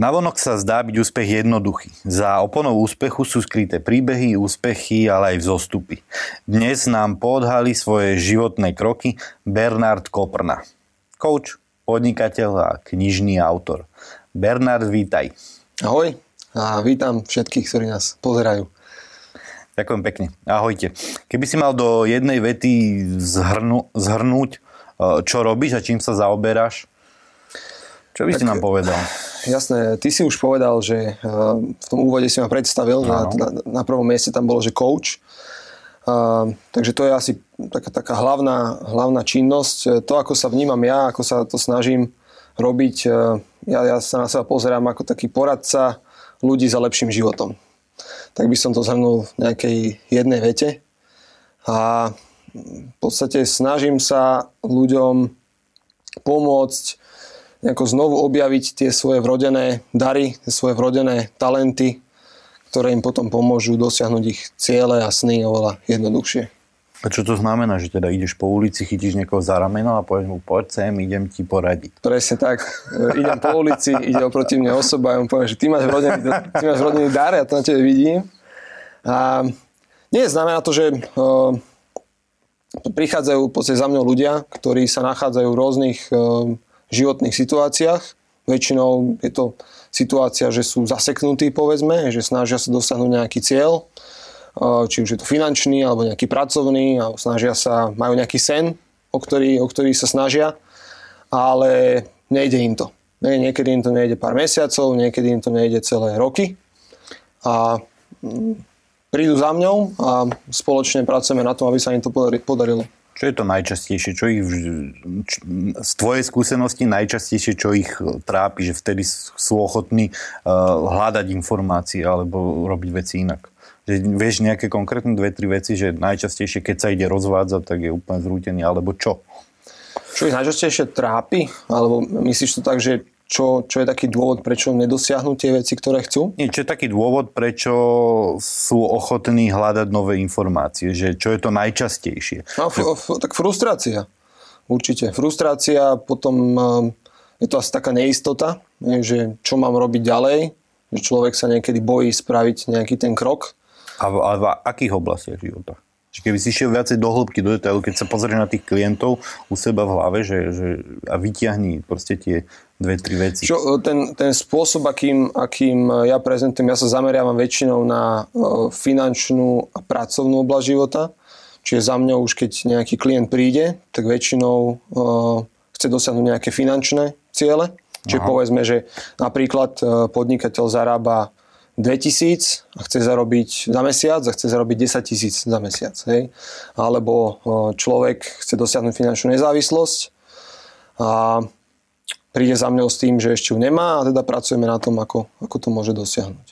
Navonok sa zdá byť úspech jednoduchý. Za oponou úspechu sú skryté príbehy, úspechy, ale aj vzostupy. Dnes nám podhali svoje životné kroky Bernard Koprna. Coach, podnikateľ a knižný autor. Bernard, vítaj. Ahoj a vítam všetkých, ktorí nás pozerajú. Ďakujem pekne. Ahojte. Keby si mal do jednej vety zhrnu, zhrnúť, eh, čo robíš a čím sa zaoberáš, čo by tak, si nám povedal? Jasné, ty si už povedal, že uh, v tom úvode si ma predstavil, na, na, na prvom mieste tam bolo, že coach. Uh, takže to je asi taká, taká hlavná, hlavná činnosť. To, ako sa vnímam ja, ako sa to snažím robiť, uh, ja, ja sa na seba pozerám ako taký poradca ľudí za lepším životom. Tak by som to zhrnul v nejakej jednej vete. A v podstate snažím sa ľuďom pomôcť nejako znovu objaviť tie svoje vrodené dary, tie svoje vrodené talenty, ktoré im potom pomôžu dosiahnuť ich ciele a sny oveľa jednoduchšie. A čo to znamená, že teda ideš po ulici, chytíš niekoho za rameno a povieš mu, poď sem, idem ti poradiť. Presne tak. E, idem po ulici, ide oproti mne osoba a on povie, že ty máš vrodený, ty máš vrodený dar, ja to na tebe vidím. A nie, znamená to, že uh, prichádzajú v za mňou ľudia, ktorí sa nachádzajú v rôznych uh, životných situáciách. Väčšinou je to situácia, že sú zaseknutí, povedzme, že snažia sa dosiahnuť nejaký cieľ, či už je to finančný alebo nejaký pracovný, alebo snažia sa, majú nejaký sen, o ktorý, o ktorý sa snažia, ale nejde im to. Niekedy im to nejde pár mesiacov, niekedy im to nejde celé roky a mm, prídu za mňou a spoločne pracujeme na tom, aby sa im to podarilo. Čo je to najčastejšie? Čo ich, z tvojej skúsenosti najčastejšie, čo ich trápi, že vtedy sú ochotní uh, hľadať informácie alebo robiť veci inak? Že vieš nejaké konkrétne dve, tri veci, že najčastejšie, keď sa ide rozvádzať, tak je úplne zrútený, alebo čo? Čo ich najčastejšie trápi? Alebo myslíš to tak, že čo, čo je taký dôvod, prečo nedosiahnu tie veci, ktoré chcú? Nie, čo je taký dôvod, prečo sú ochotní hľadať nové informácie? Že čo je to najčastejšie? No, f- f- tak frustrácia. Určite. Frustrácia, potom uh, je to asi taká neistota, že čo mám robiť ďalej, že človek sa niekedy bojí spraviť nejaký ten krok. A v, a v akých oblastiach života? Čiže keby si šiel viacej do hĺbky, do detailu, keď sa pozrieš na tých klientov u seba v hlave že, že, a vyťahni proste tie dve, tri veci. Čo, e, ten, ten spôsob, akým, akým ja prezentujem, ja sa zameriavam väčšinou na uh, finančnú a pracovnú oblasť života. Čiže za mňa už keď nejaký klient príde, tak väčšinou chce dosiahnuť nejaké finančné ciele. Čiže Aha. povedzme, že napríklad podnikateľ zarába 2000 a chce zarobiť za mesiac a chce zarobiť 10 tisíc za mesiac. Hej? Alebo človek chce dosiahnuť finančnú nezávislosť a príde za mňou s tým, že ešte ju nemá a teda pracujeme na tom, ako, ako to môže dosiahnuť.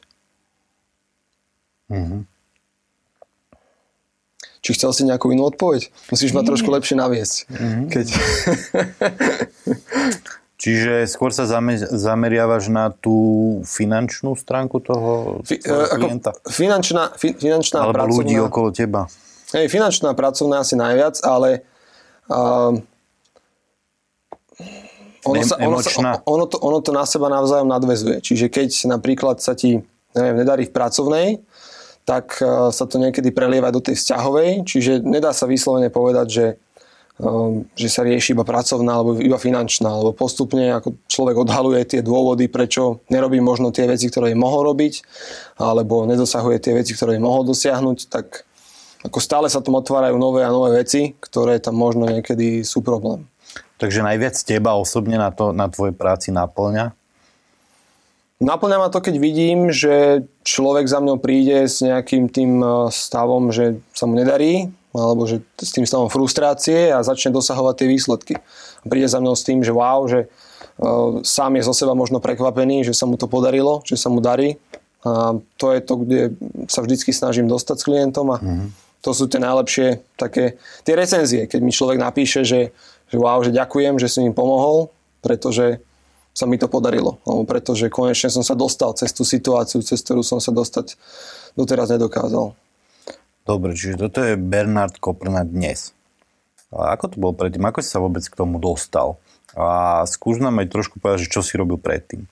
Mm-hmm. Či chcel si nejakú inú odpoveď? Musíš ma trošku lepšie naviesť. Mm-hmm. Keď... Čiže skôr sa zameriavaš na tú finančnú stránku toho Fi, uh, klienta? Finančná, fi, finančná Alebo pracovná, ľudí okolo teba. Hej, finančná pracovná asi najviac, ale uh, ono, sa, ono, sa, ono, to, ono to na seba navzájom nadvezuje. Čiže keď napríklad sa ti neviem, nedarí v pracovnej, tak uh, sa to niekedy prelieva do tej vzťahovej, čiže nedá sa vyslovene povedať, že Ehm, že sa rieši iba pracovná alebo iba finančná, alebo postupne ako človek odhaluje tie dôvody, prečo nerobí možno tie veci, ktoré mohol robiť, alebo nedosahuje tie veci, ktoré mohol dosiahnuť, tak ako stále sa tam otvárajú nové a nové veci, ktoré tam možno niekedy sú problém. Takže najviac teba osobne na, to, na tvojej práci naplňa? Naplňa ma to, keď vidím, že človek za mnou príde s nejakým tým eh, stavom, že sa mu nedarí, alebo že s tým stavom frustrácie a začne dosahovať tie výsledky. Príde za mnou s tým, že wow, že uh, sám je zo seba možno prekvapený, že sa mu to podarilo, že sa mu darí. A to je to, kde sa vždycky snažím dostať s klientom a mm-hmm. to sú tie najlepšie také, tie recenzie, keď mi človek napíše, že, že wow, že ďakujem, že si mi pomohol, pretože sa mi to podarilo. Alebo pretože konečne som sa dostal cez tú situáciu, cez ktorú som sa dostať doteraz nedokázal. Dobre, čiže toto je Bernard Koprna dnes. A ako to bolo predtým? Ako si sa vôbec k tomu dostal? A skús nám aj trošku povedať, čo si robil predtým.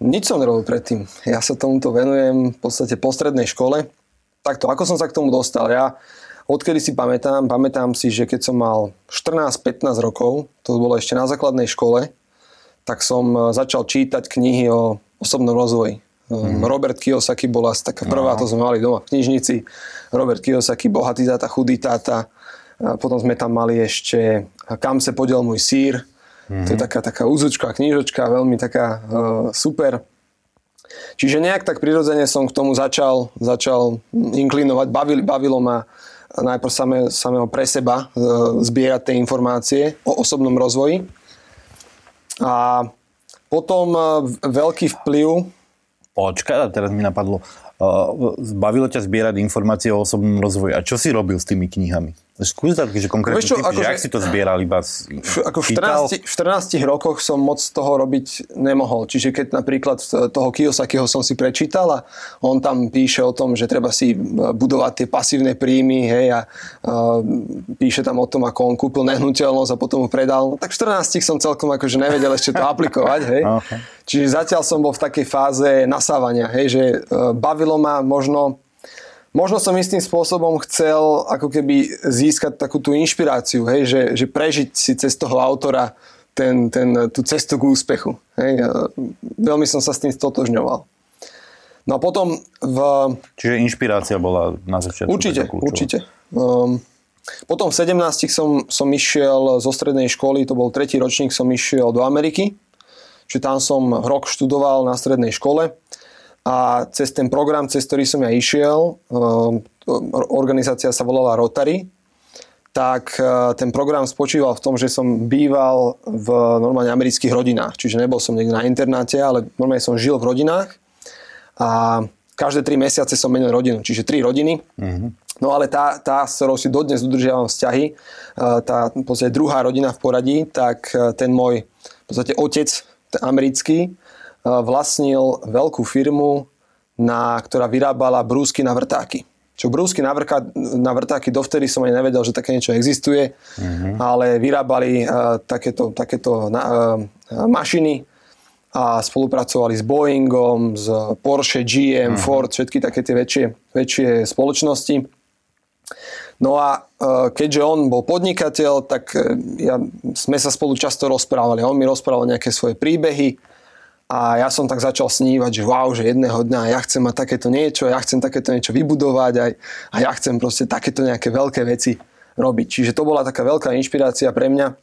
Nič som nerobil predtým. Ja sa tomuto venujem v podstate po strednej škole. Takto, ako som sa k tomu dostal? Ja odkedy si pamätám, pamätám si, že keď som mal 14-15 rokov, to bolo ešte na základnej škole, tak som e, začal čítať knihy o osobnom rozvoji. Mm. Robert Kiyosaki bola taká prvá, no. to sme mali doma v knižnici. Robert Kiyosaki, bohatý táta, chudý táta. A potom sme tam mali ešte Kam se podiel môj sír, Mm-hmm. To je taká, taká úzučka, knížočka, veľmi taká uh, super. Čiže nejak tak prirodzene som k tomu začal, začal inklinovať. Bavili, bavilo ma najprv samé, samého pre seba uh, zbierať tie informácie o osobnom rozvoji. A potom uh, veľký vplyv... Počkaj, teraz mi napadlo. Uh, bavilo ťa zbierať informácie o osobnom rozvoji. A čo si robil s tými knihami? Skús dať, že konkrétne čo, typy, že ak si to zbieral iba ako v 14, v 14 rokoch som moc toho robiť nemohol. Čiže keď napríklad toho Kiyosakiho som si prečítal a on tam píše o tom, že treba si budovať tie pasívne príjmy, hej, a uh, píše tam o tom, ako on kúpil nehnuteľnosť a potom ju predal. No, tak v 14 som celkom akože nevedel ešte to aplikovať, hej. Okay. Čiže zatiaľ som bol v takej fáze nasávania, hej, že uh, bavilo ma možno možno som istým spôsobom chcel ako keby získať takú tú inšpiráciu, hej, že, že prežiť si cez toho autora ten, ten, tú cestu k úspechu. Hej. Veľmi som sa s tým stotožňoval. No a potom v... Čiže inšpirácia bola na začiatku. Určite, určite. Um, potom v 17 som, som išiel zo strednej školy, to bol tretí ročník, som išiel do Ameriky. Čiže tam som rok študoval na strednej škole a cez ten program, cez ktorý som ja išiel, um, organizácia sa volala Rotary, tak uh, ten program spočíval v tom, že som býval v normálne amerických rodinách. Čiže nebol som niekde na internáte, ale normálne som žil v rodinách a každé tri mesiace som menil rodinu, čiže tri rodiny. Mm-hmm. No ale tá, tá, s ktorou si dodnes udržiavam vzťahy, uh, tá v podstate druhá rodina v poradí, tak uh, ten môj v podstate otec, ten americký, vlastnil veľkú firmu, na, ktorá vyrábala brúsky na vrtáky. Čo brúsky na, vrka, na vrtáky, dovtedy som ani nevedel, že také niečo existuje, mm-hmm. ale vyrábali uh, takéto, takéto na, uh, mašiny a spolupracovali s Boeingom, s Porsche, GM, mm-hmm. Ford, všetky také tie väčšie, väčšie spoločnosti. No a uh, keďže on bol podnikateľ, tak ja, sme sa spolu často rozprávali. On mi rozprával nejaké svoje príbehy, a ja som tak začal snívať, že wow, že jedného dňa ja chcem mať takéto niečo, ja chcem takéto niečo vybudovať aj, a ja chcem proste takéto nejaké veľké veci robiť. Čiže to bola taká veľká inšpirácia pre mňa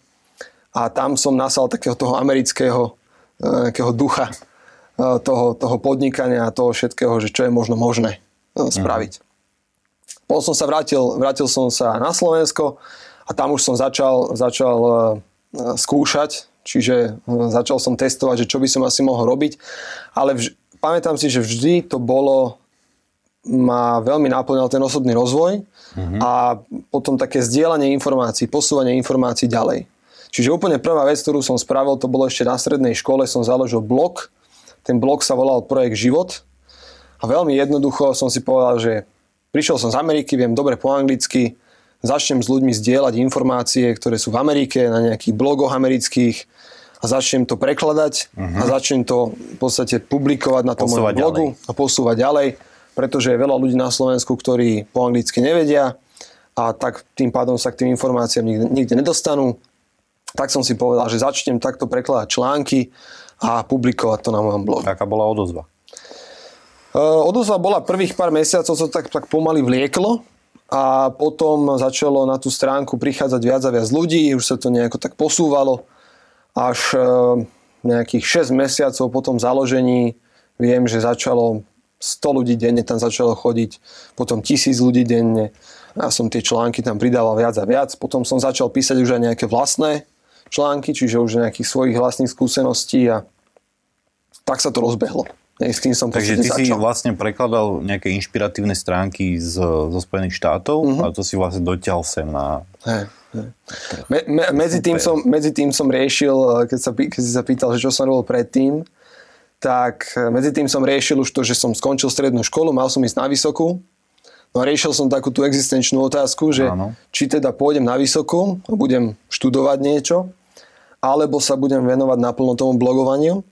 a tam som nasal takého toho amerického eh, nejakého ducha eh, toho, toho podnikania a toho všetkého, že čo je možno možné eh, spraviť. Mm. Potom som sa vrátil, vrátil som sa na Slovensko a tam už som začal, začal skúšať Čiže hm, začal som testovať, že čo by som asi mohol robiť. Ale vž- pamätám si, že vždy to bolo, ma veľmi naplňal ten osobný rozvoj mm-hmm. a potom také zdieľanie informácií, posúvanie informácií ďalej. Čiže úplne prvá vec, ktorú som spravil, to bolo ešte na strednej škole, som založil blog. Ten blog sa volal Projekt Život. A veľmi jednoducho som si povedal, že prišiel som z Ameriky, viem dobre po anglicky, začnem s ľuďmi zdieľať informácie, ktoré sú v Amerike, na nejakých blogoch amerických a začnem to prekladať uh-huh. a mhm. začnem to v podstate publikovať na tom mojom blogu ďalej. a posúvať ďalej, pretože je veľa ľudí na Slovensku, ktorí po anglicky nevedia a tak tým pádom sa k tým informáciám nikde, nikde nedostanú. Tak som si povedal, že začnem takto prekladať články a publikovať to na mojom blogu. Aká bola odozva? Uh, odozva bola prvých pár mesiacov, to tak, tak pomaly vlieklo a potom začalo na tú stránku prichádzať viac a viac ľudí, už sa to nejako tak posúvalo až e, nejakých 6 mesiacov po tom založení viem, že začalo 100 ľudí denne tam začalo chodiť, potom tisíc ľudí denne. Ja som tie články tam pridával viac a viac. Potom som začal písať už aj nejaké vlastné články, čiže už nejakých svojich vlastných skúseností a tak sa to rozbehlo. S tým som Takže ty začal. si vlastne prekladal nejaké inšpiratívne stránky z, zo Spojených štátov uh-huh. a to si vlastne dotiaľ sem na... Hey. Me, me, medzi, tým som, medzi tým som riešil, eh, keď, sa, keď si sa pýtal, že čo som robil predtým, tak eh, medzi tým som riešil už to, že som skončil strednú školu, mal som ísť na vysokú. No a riešil som takú tú existenčnú otázku, že Áno. či teda pôjdem na vysokú a budem študovať niečo, alebo sa budem venovať naplno tomu blogovaniu.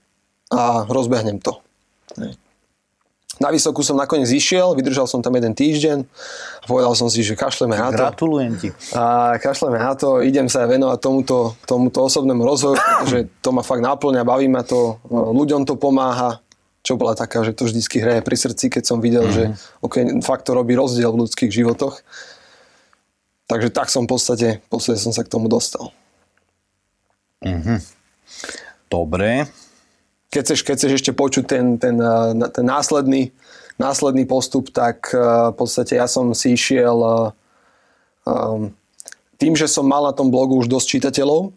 a rozbehnem to. Na Vysokú som nakoniec išiel, vydržal som tam jeden týždeň a povedal som si, že kašleme na to. Gratulujem ti. A kašleme na to, idem sa venovať tomuto, tomuto osobnému rozvoju, pretože to ma fakt náplňa, baví ma to, ľuďom to pomáha, čo bola taká, že to vždycky hraje pri srdci, keď som videl, mm-hmm. že mhm. okay, fakt to robí rozdiel v ľudských životoch. Takže tak som v podstate, v podstate som sa k tomu dostal. Mm-hmm. Dobre keď chceš, keď chceš ešte počuť ten, ten, eh, ten následný, následný postup, tak eh, v podstate ja som si išiel eh, ehm, tým, že som mal na tom blogu už dosť čitateľov,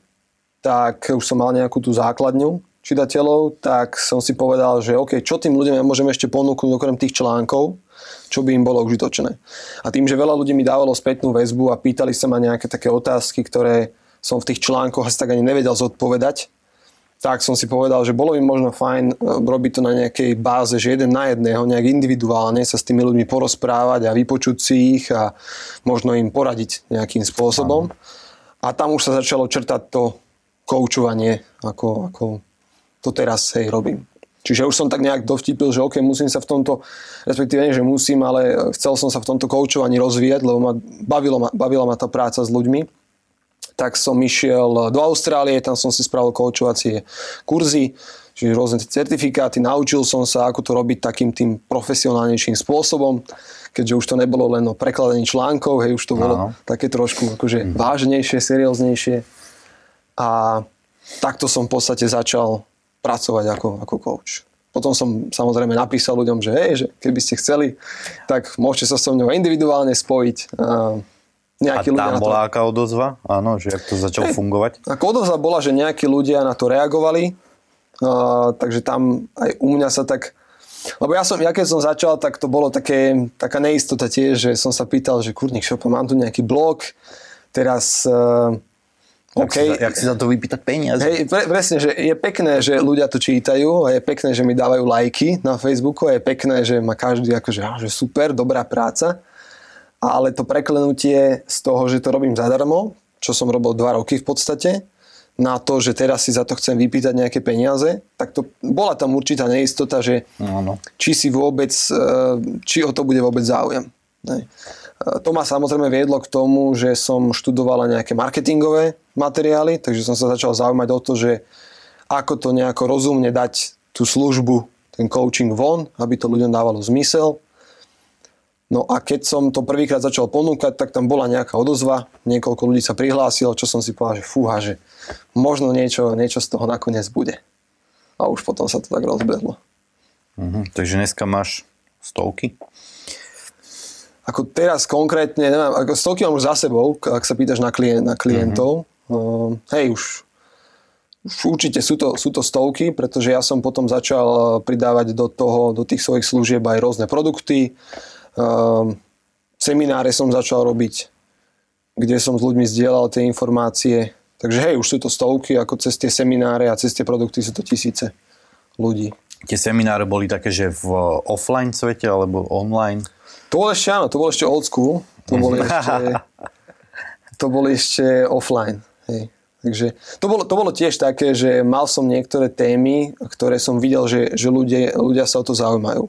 tak už som mal nejakú tú základňu čitateľov, tak som si povedal, že OK, čo tým ľuďom ja môžem ešte ponúknuť okrem tých článkov, čo by im bolo užitočné. A tým, že veľa ľudí mi dávalo spätnú väzbu a pýtali sa ma nejaké také otázky, ktoré som v tých článkoch asi tak ani nevedel zodpovedať, tak som si povedal, že bolo by možno fajn e, robiť to na nejakej báze, že jeden na jedného, nejak individuálne sa s tými ľuďmi porozprávať a vypočuť si ich a možno im poradiť nejakým spôsobom. A tam už sa začalo črtať to koučovanie, ako, ako to teraz hej robím. Čiže už som tak nejak dovtipil, že OK, musím sa v tomto, respektíve nie, že musím, ale chcel som sa v tomto koučovaní rozvíjať, lebo ma, bavilo ma, bavila ma tá práca s ľuďmi tak som išiel do Austrálie, tam som si spravil koučovacie kurzy, čiže rôzne certifikáty, naučil som sa, ako to robiť takým tým profesionálnejším spôsobom, keďže už to nebolo len o prekladaní článkov, hej, už to bolo Áno. také trošku akože mm. vážnejšie, serióznejšie. A takto som v podstate začal pracovať ako, ako coach. Potom som samozrejme napísal ľuďom, že hej, že keby ste chceli, tak môžete sa so mnou individuálne spojiť nejakí a ľudia tam bola to... aká odozva? Áno, že jak to začalo hey, fungovať? Ako odozva bola, že nejakí ľudia na to reagovali, uh, takže tam aj u mňa sa tak... Lebo ja, som, ja keď som začal, tak to bolo také, taká neistota tiež, že som sa pýtal, že kurník šopa, mám tu nejaký blog, teraz... Uh, Jak, okay. si za, jak si za to vypýtať peniaze? Hej, pre, presne, že je pekné, že ľudia to čítajú a je pekné, že mi dávajú lajky na Facebooku a je pekné, že ma každý akože, že super, dobrá práca ale to preklenutie z toho, že to robím zadarmo, čo som robil dva roky v podstate, na to, že teraz si za to chcem vypýtať nejaké peniaze, tak to bola tam určitá neistota, že no, či si vôbec, e, či o to bude vôbec záujem. Ne. To ma samozrejme viedlo k tomu, že som študovala nejaké marketingové materiály, takže som sa začal zaujímať o to, že ako to nejako rozumne dať tú službu, ten coaching von, aby to ľuďom dávalo zmysel. No a keď som to prvýkrát začal ponúkať, tak tam bola nejaká odozva, niekoľko ľudí sa prihlásilo, čo som si povedal, že fúha, že možno niečo, niečo z toho nakoniec bude. A už potom sa to tak rozbehlo. Mhm, takže dneska máš stovky? Ako teraz konkrétne, neviem, ako stovky mám už za sebou, ak sa pýtaš na, klient, na klientov. Mm-hmm. Uh, hej, už, už určite sú to, sú to stovky, pretože ja som potom začal pridávať do toho, do tých svojich služieb aj rôzne produkty, Ehm, semináre som začal robiť, kde som s ľuďmi zdieľal tie informácie. Takže hej, už sú to stovky, ako cez tie semináre a cez tie produkty sú to tisíce ľudí. Tie semináre boli také, že v offline svete alebo online? To bolo ešte áno, to bolo ešte old school. To boli ešte, to boli ešte offline. Hej. Takže to bolo, to bolo tiež také, že mal som niektoré témy, ktoré som videl, že, že ľudia, ľudia sa o to zaujímajú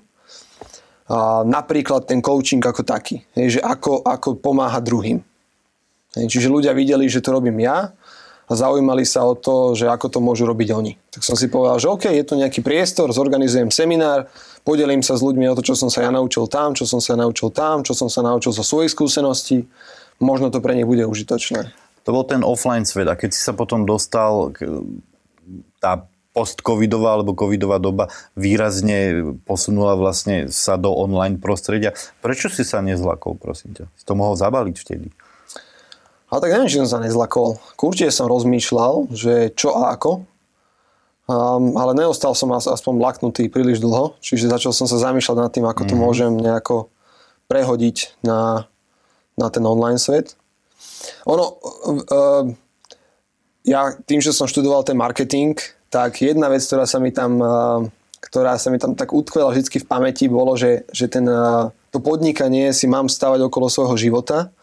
napríklad ten coaching ako taký, hej, že ako, ako pomáha druhým. Hej, čiže ľudia videli, že to robím ja a zaujímali sa o to, že ako to môžu robiť oni. Tak som si povedal, že OK, je tu nejaký priestor, zorganizujem seminár, podelím sa s ľuďmi o to, čo som sa ja naučil tam, čo som sa naučil tam, čo som sa naučil zo svojich skúseností. Možno to pre nich bude užitočné. To bol ten offline svet a keď si sa potom dostal, tá post-covidová alebo covidová doba výrazne posunula vlastne sa do online prostredia. Prečo si sa nezlakol, prosím ťa? Si to mohol zabaliť vtedy? A tak neviem, či som sa nezlakol. Určite som rozmýšľal, že čo a ako, um, ale neostal som aspoň laknutý príliš dlho, čiže začal som sa zamýšľať nad tým, ako to mm-hmm. môžem nejako prehodiť na, na ten online svet. Ono, uh, ja tým, že som študoval ten marketing, tak jedna vec, ktorá sa mi tam, ktorá sa mi tam tak utkvela vždy v pamäti, bolo, že, že ten, to podnikanie si mám stavať okolo svojho života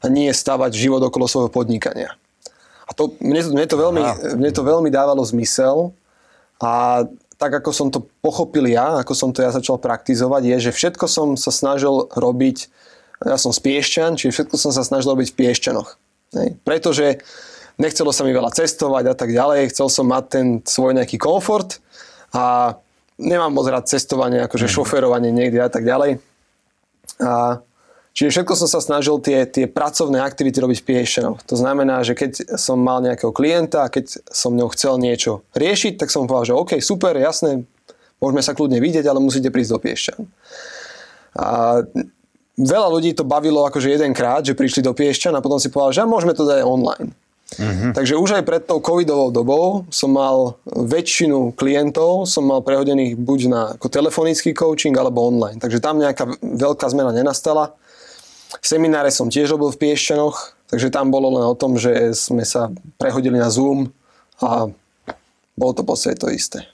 a nie stavať život okolo svojho podnikania. A to, mne, mne, to veľmi, mne to veľmi dávalo zmysel a tak ako som to pochopil ja, ako som to ja začal praktizovať, je, že všetko som sa snažil robiť, ja som z Piešťan, čiže všetko som sa snažil robiť v Piešťanoch. Hej. Pretože nechcelo sa mi veľa cestovať a tak ďalej, chcel som mať ten svoj nejaký komfort a nemám moc rád cestovanie, akože mm. šoferovanie niekde a tak ďalej. A Čiže všetko som sa snažil tie, tie pracovné aktivity robiť v Piešťanoch. To znamená, že keď som mal nejakého klienta a keď som ňou chcel niečo riešiť, tak som povedal, že OK, super, jasné, môžeme sa kľudne vidieť, ale musíte prísť do Piešťan. A veľa ľudí to bavilo akože jedenkrát, že prišli do Piešťan a potom si povedal, že môžeme to dať online. Mm-hmm. Takže už aj pred tou covidovou dobou som mal väčšinu klientov, som mal prehodených buď na ako telefonický coaching alebo online. Takže tam nejaká veľká zmena nenastala. Semináre som tiež robil v Piešťanoch, takže tam bolo len o tom, že sme sa prehodili na Zoom a bolo to podstate to isté.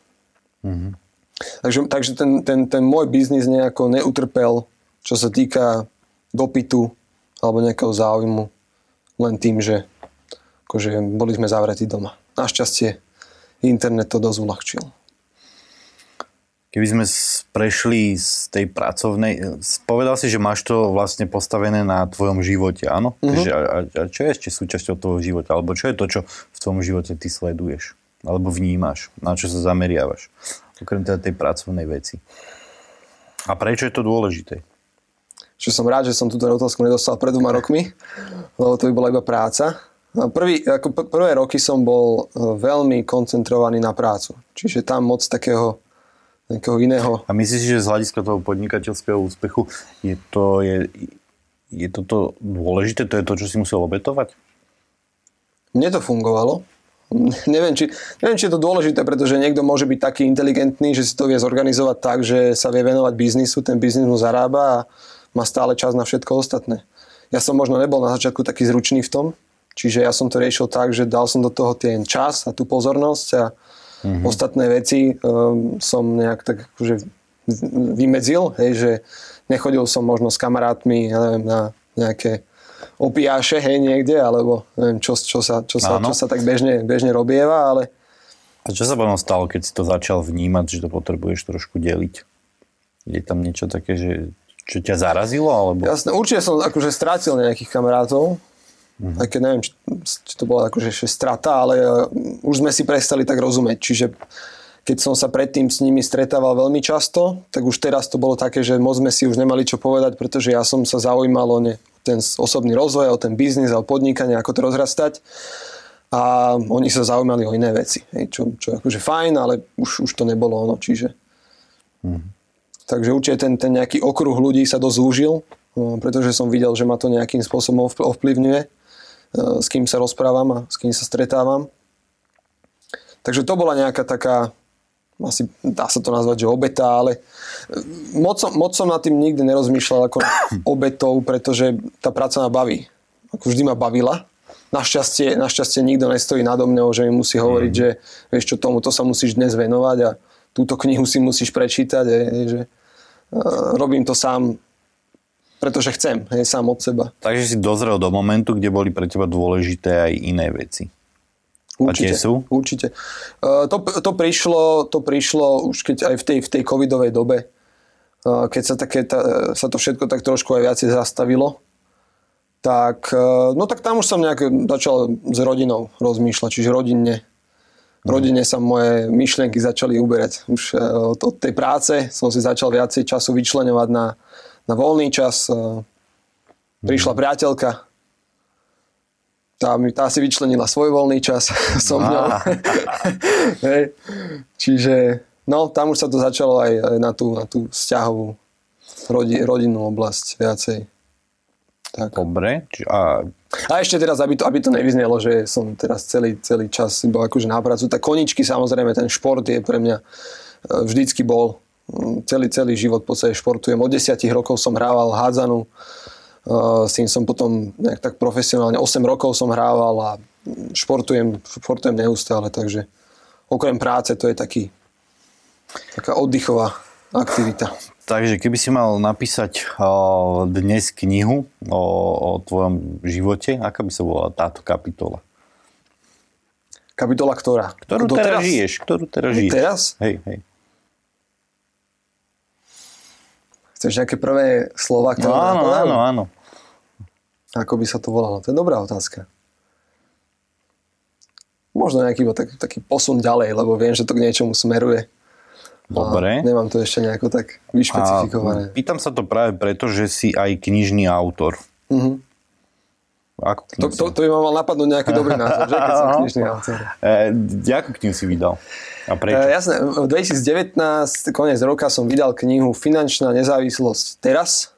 Mm-hmm. Takže, takže ten, ten, ten môj biznis nejako neutrpel, čo sa týka dopytu alebo nejakého záujmu, len tým, že akože boli sme zavretí doma. Našťastie internet to dosť uľahčil. Keby sme prešli z tej pracovnej, povedal si, že máš to vlastne postavené na tvojom živote, áno? Mm-hmm. Takže, a, a čo je ešte súčasťou tvojho života? Alebo čo je to, čo v tvojom živote ty sleduješ? Alebo vnímaš? Na čo sa zameriavaš? Okrem teda tej pracovnej veci. A prečo je to dôležité? Čo som rád, že som túto otázku nedostal pred dvoma rokmi, lebo to by bola iba práca. Prvý, ako prvé roky som bol e, veľmi koncentrovaný na prácu. Čiže tam moc takého nejakého iného. A myslíš, že z hľadiska toho podnikateľského úspechu je to, je, je toto dôležité? To je to, čo si musel obetovať? Mne to fungovalo. neviem, či, neviem, či je to dôležité, pretože niekto môže byť taký inteligentný, že si to vie zorganizovať tak, že sa vie venovať biznisu, ten biznis mu zarába a má stále čas na všetko ostatné. Ja som možno nebol na začiatku taký zručný v tom, čiže ja som to riešil tak, že dal som do toho ten čas a tú pozornosť a Mm-hmm. Ostatné veci um, som nejak tak akože vymedzil, hej, že nechodil som možno s kamarátmi ja neviem, na nejaké opiáše, hej, niekde, alebo neviem, čo, čo, sa, čo, sa, čo sa tak bežne, bežne robieva, ale... A čo sa potom stalo, keď si to začal vnímať, že to potrebuješ trošku deliť? Je tam niečo také, že čo ťa zarazilo? Alebo... Jasne, určite som akože strátil nejakých kamarátov, Mm-hmm. Aj keď neviem, či, či to bola akože strata, ale uh, už sme si prestali tak rozumieť. Čiže keď som sa predtým s nimi stretával veľmi často, tak už teraz to bolo také, že moc sme si už nemali čo povedať, pretože ja som sa zaujímal o ne, ten osobný rozvoj, o ten biznis a o podnikanie, ako to rozrastať. A oni sa zaujímali o iné veci, hej, čo, čo je akože fajn, ale už, už to nebolo ono, čiže... Mm-hmm. Takže určite ten, ten nejaký okruh ľudí sa dosť zúžil, no, pretože som videl, že ma to nejakým spôsobom ovplyvňuje s kým sa rozprávam a s kým sa stretávam. Takže to bola nejaká taká, asi dá sa to nazvať, že obeta, ale e, moc som, moc som nad tým nikdy nerozmýšľal ako obetou, pretože tá práca ma baví. Ako vždy ma bavila. Našťastie, našťastie nikto nestojí nado mňou, že mi musí hovoriť, mm. že vieš čo, tomuto sa musíš dnes venovať a túto knihu si musíš prečítať, je, že uh, robím to sám pretože chcem, hej, sám od seba. Takže si dozrel do momentu, kde boli pre teba dôležité aj iné veci. Určite, sú? Určite. Uh, to, to, prišlo, to prišlo už keď aj v tej, v tej covidovej dobe, uh, keď sa, také, ta, sa to všetko tak trošku aj viacej zastavilo, tak, uh, no tak tam už som nejak začal s rodinou rozmýšľať, čiže rodinne. Mhm. Rodine sa moje myšlienky začali uberať. Už od, od tej práce som si začal viacej času vyčlenovať na, na voľný čas. E, prišla mhm. priateľka, tá, mi, tá si vyčlenila svoj voľný čas so mnou. Hej. Čiže no, tam už sa to začalo aj, aj na, tú, na tú vzťahovú rodi, rodinnú oblasť viacej. Tak. Dobre. A... a ešte teraz, aby to, aby to nevyznelo, že som teraz celý, celý čas bol akože na prácu, tak koničky samozrejme, ten šport je pre mňa e, vždycky bol celý, celý život v podstate športujem. Od 10 rokov som hrával hádzanú, s tým som potom nejak tak profesionálne, 8 rokov som hrával a športujem, športujem neustále, takže okrem práce to je taký, taká oddychová aktivita. Takže keby si mal napísať dnes knihu o, o tvojom živote, aká by sa volala táto kapitola? Kapitola ktorá? Ktorú teraz žiješ? Ktorú teraz žiješ? Teraz? Hej, hej. Chceš nejaké prvé slova, ktoré No áno, napadajú? áno, áno. Ako by sa to volalo? To je dobrá otázka. Možno nejaký tak, taký posun ďalej, lebo viem, že to k niečomu smeruje. Dobre. A nemám to ešte nejako tak A vyšpecifikované. pýtam sa to práve preto, že si aj knižný autor. Mhm. Ako To, to, to by ma mal napadnúť nejaký dobrý názor, že keď som knižný autor. E, akú knihu si vydal? A prečo? E, jasné, v 2019, koniec roka som vydal knihu Finančná nezávislosť teraz.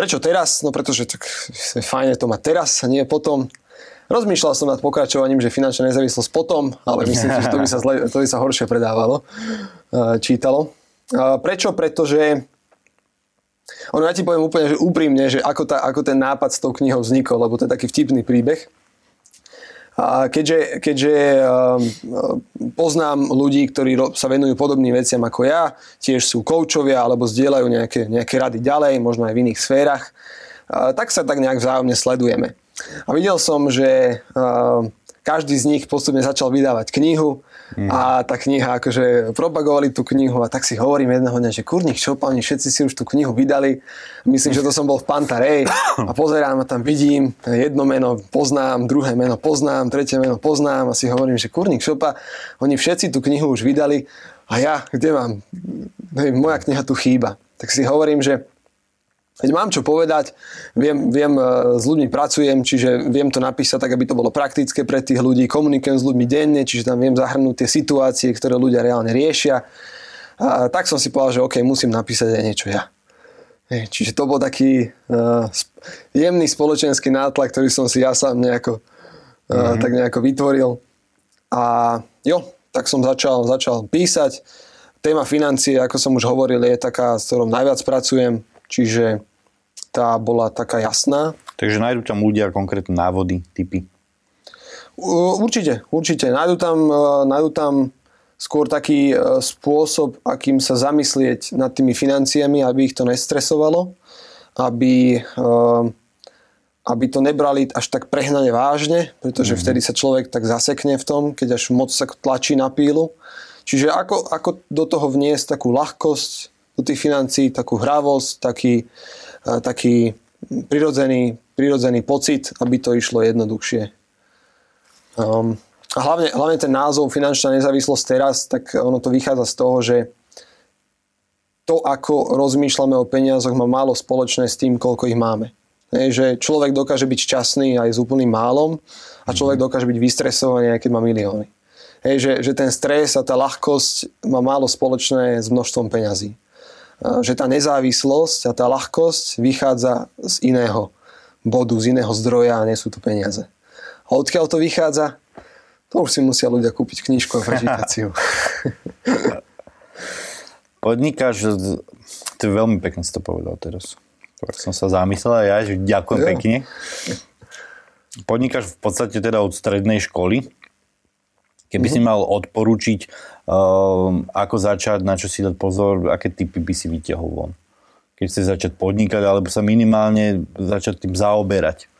Prečo teraz? No pretože tak je fajne to mať teraz a nie potom. Rozmýšľal som nad pokračovaním, že finančná nezávislosť potom, ale myslím si, že to by sa, zle, to by sa horšie predávalo, e, čítalo. E, Prečo? Pretože ono, ja ti poviem úplne že úprimne, že ako, tá, ako ten nápad s tou knihou vznikol, lebo to je taký vtipný príbeh. A keďže, keďže um, poznám ľudí, ktorí sa venujú podobným veciam ako ja, tiež sú koučovia alebo zdieľajú nejaké, nejaké rady ďalej, možno aj v iných sférach, tak sa tak nejak vzájomne sledujeme. A videl som, že um, každý z nich postupne začal vydávať knihu a tá kniha, akože propagovali tú knihu a tak si hovorím jedného dňa, že kurník čo, oni všetci si už tú knihu vydali. Myslím, že to som bol v Pantarej a pozerám a tam vidím jedno meno poznám, druhé meno poznám, tretie meno poznám a si hovorím, že kurník šopa, oni všetci tú knihu už vydali a ja, kde mám? Hej, moja kniha tu chýba. Tak si hovorím, že Veď mám čo povedať, viem, viem, e, s ľuďmi pracujem, čiže viem to napísať tak, aby to bolo praktické pre tých ľudí, komunikujem s ľuďmi denne, čiže tam viem zahrnúť tie situácie, ktoré ľudia reálne riešia. A tak som si povedal, že OK, musím napísať aj niečo ja. Čiže to bol taký uh, jemný spoločenský nátlak, ktorý som si ja sám nejako, uh, mm-hmm. tak nejako vytvoril. A jo, tak som začal, začal písať. Téma financie, ako som už hovoril, je taká, s ktorou najviac pracujem, čiže tá bola taká jasná. Takže nájdú tam ľudia konkrétne návody, typy. Určite, určite. Nájdu tam, e, nájdu tam skôr taký e, spôsob, akým sa zamyslieť nad tými financiami, aby ich to nestresovalo, aby, e, aby to nebrali až tak prehnane vážne, pretože vtedy sa človek tak zasekne v tom, keď až moc sa tlačí na pílu. Čiže ako, ako do toho vniesť takú ľahkosť do tých financií, takú hravosť, taký, taký prirodzený, prirodzený pocit, aby to išlo jednoduchšie. Um, a hlavne, hlavne ten názov finančná nezávislosť teraz, tak ono to vychádza z toho, že to, ako rozmýšľame o peniazoch, má málo spoločné s tým, koľko ich máme. Hej, že človek dokáže byť šťastný aj s úplným málom a človek dokáže byť vystresovaný, aj keď má milióny. Hej, že, že ten stres a tá ľahkosť má málo spoločné s množstvom peňazí. A Že tá nezávislosť a tá ľahkosť vychádza z iného bodu, z iného zdroja a nie sú to peniaze. A odkiaľ to vychádza? To už si musia ľudia kúpiť knižku a ju. Podnikáš, to veľmi pekne si to povedal teraz. Tak som sa zamyslel a ja, že ďakujem Jo. pekne. Podnikáš v podstate teda od strednej školy. Keby si mal odporučiť, um, ako začať, na čo si dať pozor, aké typy by si vytiahol von? Keď chceš začať podnikať, alebo sa minimálne začať tým zaoberať.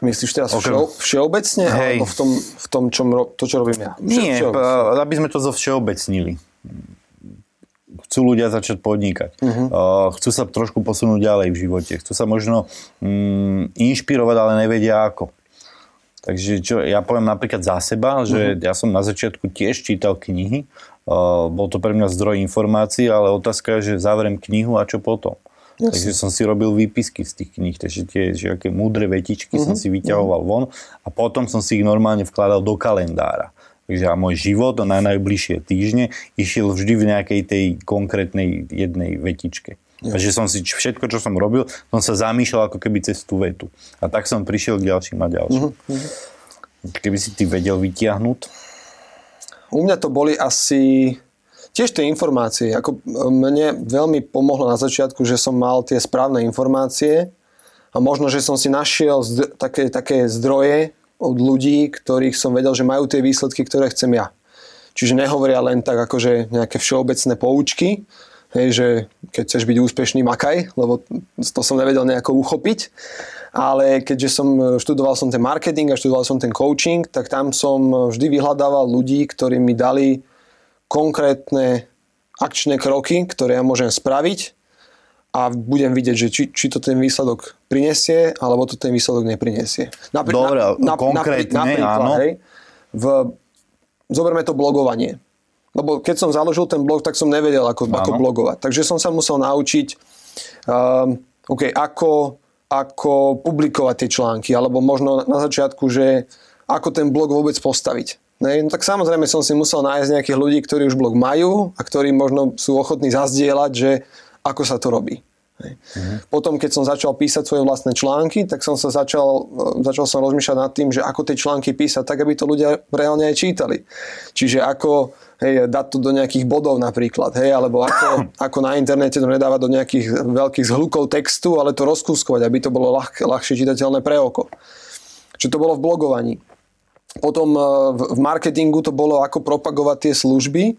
Myslíš teraz Okrem- všeo, všeobecne? Hej. Alebo v tom, v tom čom to, čo robím ja? Vše- Nie, všeobecne. p- aby sme to zo všeobecnili. Chcú ľudia začať podnikať. Mhm. Uh, chcú sa trošku posunúť ďalej v živote. Chcú sa možno mm, inšpirovať, ale nevedia ako. Takže čo, ja poviem napríklad za seba, že Mhm. ja som na začiatku tiež čítal knihy. Uh, bol to pre mňa zdroj informácií, ale otázka je, že zavriem knihu a čo potom. Jasne. Takže som si robil výpisky z tých kníh, takže tie že aké múdre vetičky som Mhm. si vyťahoval von a potom som si ich normálne vkladal do kalendára. Takže a môj život na najbližšie týždne išiel vždy v nejakej tej konkrétnej jednej vetičke. Takže som si všetko, čo som robil, som sa zamýšľal ako keby cez tú vetu. A tak som prišiel k ďalším a ďalším. Keby si ty vedel vytiahnuť, U mňa to boli asi tiež tie informácie. Ako mne veľmi pomohlo na začiatku, že som mal tie správne informácie a možno, že som si našiel zdr- také, také zdroje od ľudí, ktorých som vedel, že majú tie výsledky, ktoré chcem ja. Čiže nehovoria len tak akože nejaké všeobecné poučky, hej, že keď chceš byť úspešný, makaj, lebo to som nevedel nejako uchopiť. Ale keďže som študoval som ten marketing a študoval som ten coaching, tak tam som vždy vyhľadával ľudí, ktorí mi dali konkrétne akčné kroky, ktoré ja môžem spraviť a budem vidieť, že či, či to ten výsledok prinesie, alebo to ten výsledok neprinesie. Napri- Dobre, na, na, konkrétne, napríklad, áno. Hej, v, zoberme to blogovanie. Lebo keď som založil ten blog, tak som nevedel, ako, ako blogovať. Takže som sa musel naučiť, um, okay, ako, ako publikovať tie články, alebo možno na začiatku, že ako ten blog vôbec postaviť. Ne? No tak samozrejme som si musel nájsť nejakých ľudí, ktorí už blog majú a ktorí možno sú ochotní zazdieľať, že ako sa to robí. Uh-huh. Potom, keď som začal písať svoje vlastné články, tak som sa začal, e, začal som rozmýšľať nad tým, že ako tie články písať, tak aby to ľudia reálne aj čítali. Čiže ako hej, dať to do nejakých bodov napríklad, hej, alebo ako, ako na internete to nedávať do nejakých veľkých zhlukov textu, ale to rozkúskovať, aby to bolo ľah, ľahšie čitateľné pre oko. Čo to bolo v blogovaní. Potom e, v marketingu to bolo ako propagovať tie služby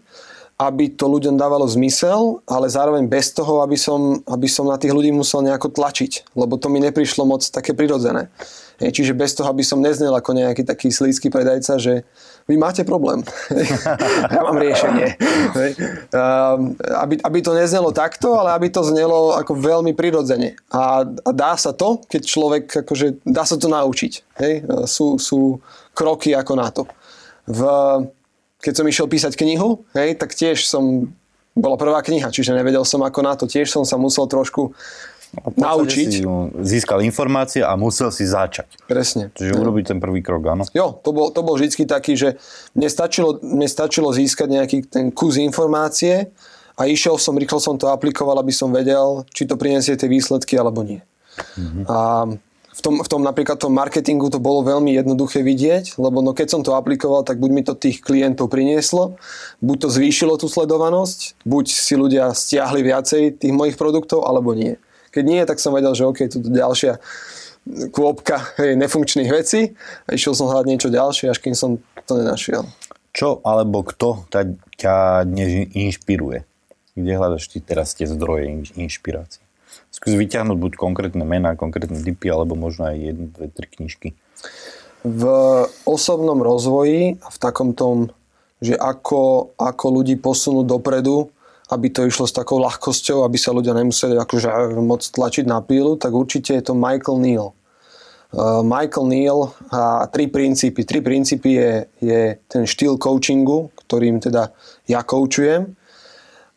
aby to ľuďom dávalo zmysel, ale zároveň bez toho, aby som, aby som na tých ľudí musel nejako tlačiť, lebo to mi neprišlo moc také prirodzené. Čiže bez toho, aby som neznel ako nejaký taký slízky predajca, že vy máte problém. ja mám riešenie. Um, aby, aby to neznelo takto, ale aby to znelo ako veľmi prirodzene. A, a dá sa to, keď človek, akože, dá sa to naučiť. Hej. Sú, sú kroky ako na to. V, keď som išiel písať knihu, hej, tak tiež som, bola prvá kniha, čiže nevedel som ako na to. Tiež som sa musel trošku naučiť. Si získal informácie a musel si začať. Presne. Čiže urobiť ten prvý krok, áno? Jo, to bol, to bol vždy taký, že mne stačilo, mne stačilo získať nejaký ten kus informácie a išiel som, rýchlo som to aplikoval, aby som vedel, či to prinesie tie výsledky alebo nie. Mm-hmm. A v tom, v tom napríklad tom marketingu to bolo veľmi jednoduché vidieť, lebo no keď som to aplikoval, tak buď mi to tých klientov prinieslo, buď to zvýšilo tú sledovanosť, buď si ľudia stiahli viacej tých mojich produktov, alebo nie. Keď nie, tak som vedel, že OK, tu ďalšia kôpka hej, nefunkčných vecí a išiel som hľadať niečo ďalšie, až kým som to nenašiel. Čo alebo kto ťa dnes inšpiruje? Kde hľadaš ty teraz tie zdroje inšpirácie? skús vyťahnuť buď konkrétne mená, konkrétne typy, alebo možno aj jednu, dve, tri knižky. V osobnom rozvoji a v takom tom, že ako, ako ľudí posunúť dopredu, aby to išlo s takou ľahkosťou, aby sa ľudia nemuseli akože moc tlačiť na pílu, tak určite je to Michael Neal. Uh, Michael Neal a tri princípy. Tri princípy je, je ten štýl coachingu, ktorým teda ja coachujem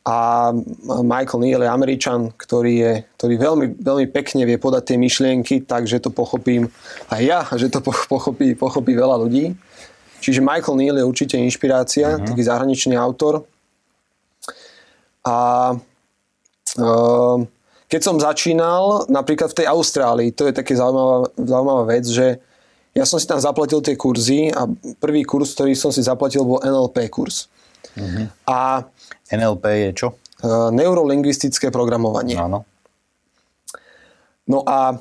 a Michael Neal je Američan, ktorý, je, ktorý veľmi, veľmi pekne vie podať tie myšlienky, takže to pochopím aj ja, že to pochopí, pochopí veľa ľudí. Čiže Michael Neal je určite inšpirácia, uh-huh. taký zahraničný autor. A uh, keď som začínal, napríklad v tej Austrálii, to je také zaujímavá, zaujímavá vec, že ja som si tam zaplatil tie kurzy a prvý kurz, ktorý som si zaplatil, bol NLP kurz. Uh-huh. A NLP je čo? Uh, neurolingvistické programovanie. Áno. No a